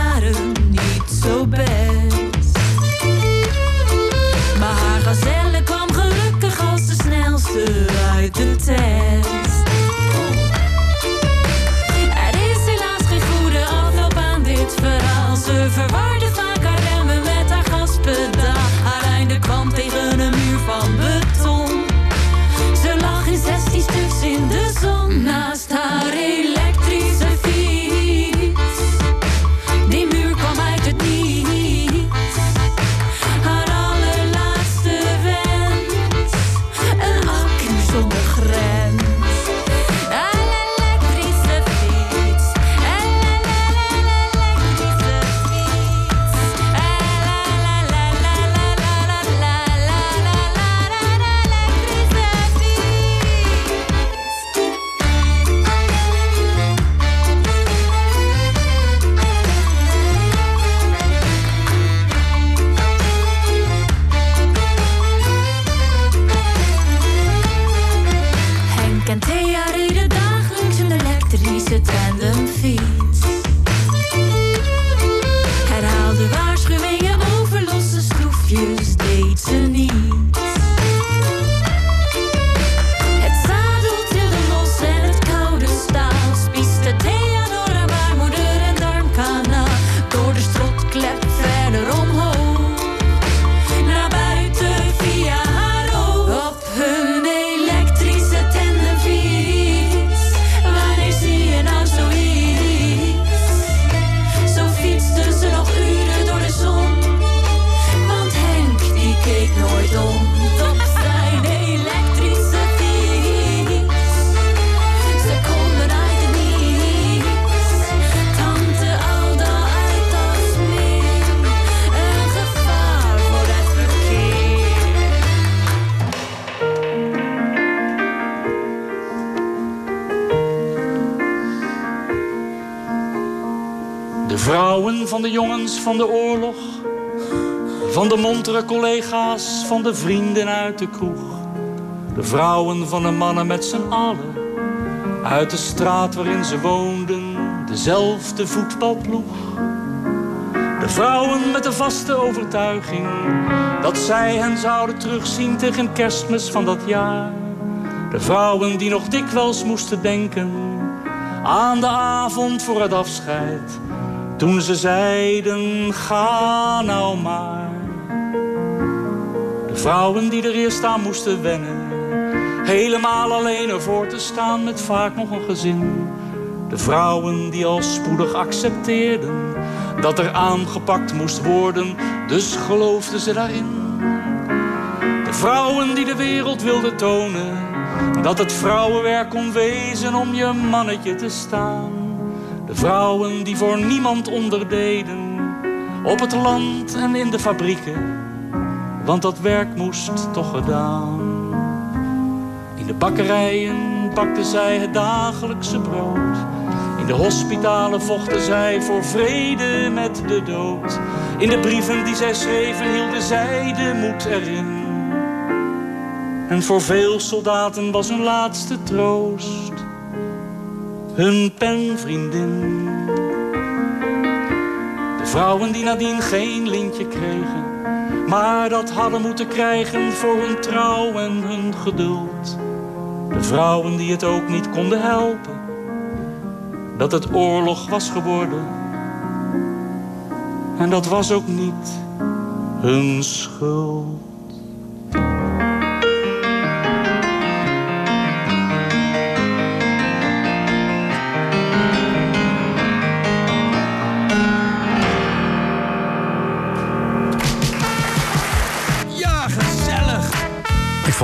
van de oorlog. Van de montere collega's, van de vrienden uit de kroeg. De vrouwen van de mannen met z'n allen. Uit de straat waarin ze woonden, dezelfde voetbalploeg. De vrouwen met de vaste overtuiging dat zij hen zouden terugzien tegen kerstmis van dat jaar. De vrouwen die nog dikwijls moesten denken aan de avond voor het afscheid. Toen ze zeiden, ga nou maar. De vrouwen die er eerst aan moesten wennen. Helemaal alleen ervoor te staan met vaak nog een gezin. De vrouwen die al spoedig accepteerden dat er aangepakt moest worden, dus geloofden ze daarin. De vrouwen die de wereld wilden tonen dat het vrouwenwerk kon wezen om je mannetje te staan. De vrouwen die voor niemand onderdeden, op het land en in de fabrieken, want dat werk moest toch gedaan. In de bakkerijen bakten zij het dagelijkse brood. In de hospitalen vochten zij voor vrede met de dood. In de brieven die zij schreven hielden zij de moed erin. En voor veel soldaten was hun laatste troost hun penvriendin. De vrouwen die nadien geen lintje kregen, maar dat hadden moeten krijgen voor hun trouw en hun geduld. De vrouwen die het ook niet konden helpen, dat het oorlog was geworden. En dat was ook niet hun schuld.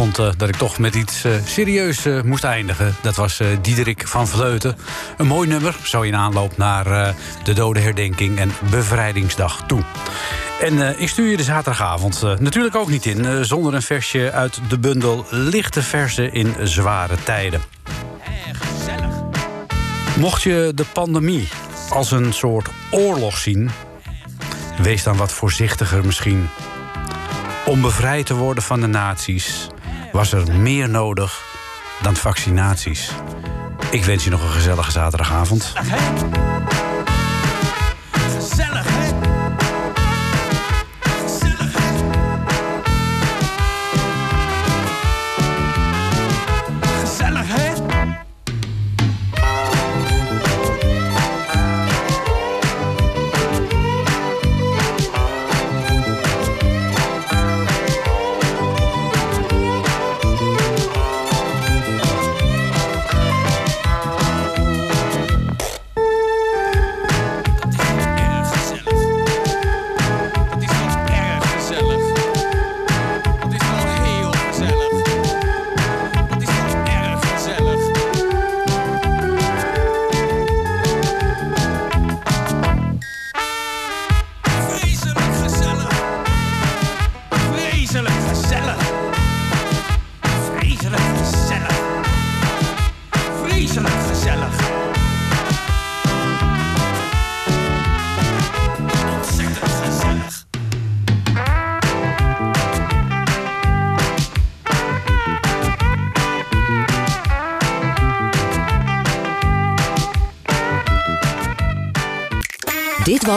Vond eh, dat ik toch met iets eh, serieus eh, moest eindigen. Dat was Diederik van Vleuten. Een mooi nummer, zo in aanloop naar de dodenherdenking en bevrijdingsdag toe. En ik stuur je de zaterdagavond natuurlijk ook niet in... zonder een versje uit de bundel Lichte Versen in Zware Tijden. Mocht je de pandemie als een soort oorlog zien... wees dan wat voorzichtiger misschien... Om bevrijd te worden van de nazi's was er meer nodig dan vaccinaties. Ik wens je nog een gezellige zaterdagavond.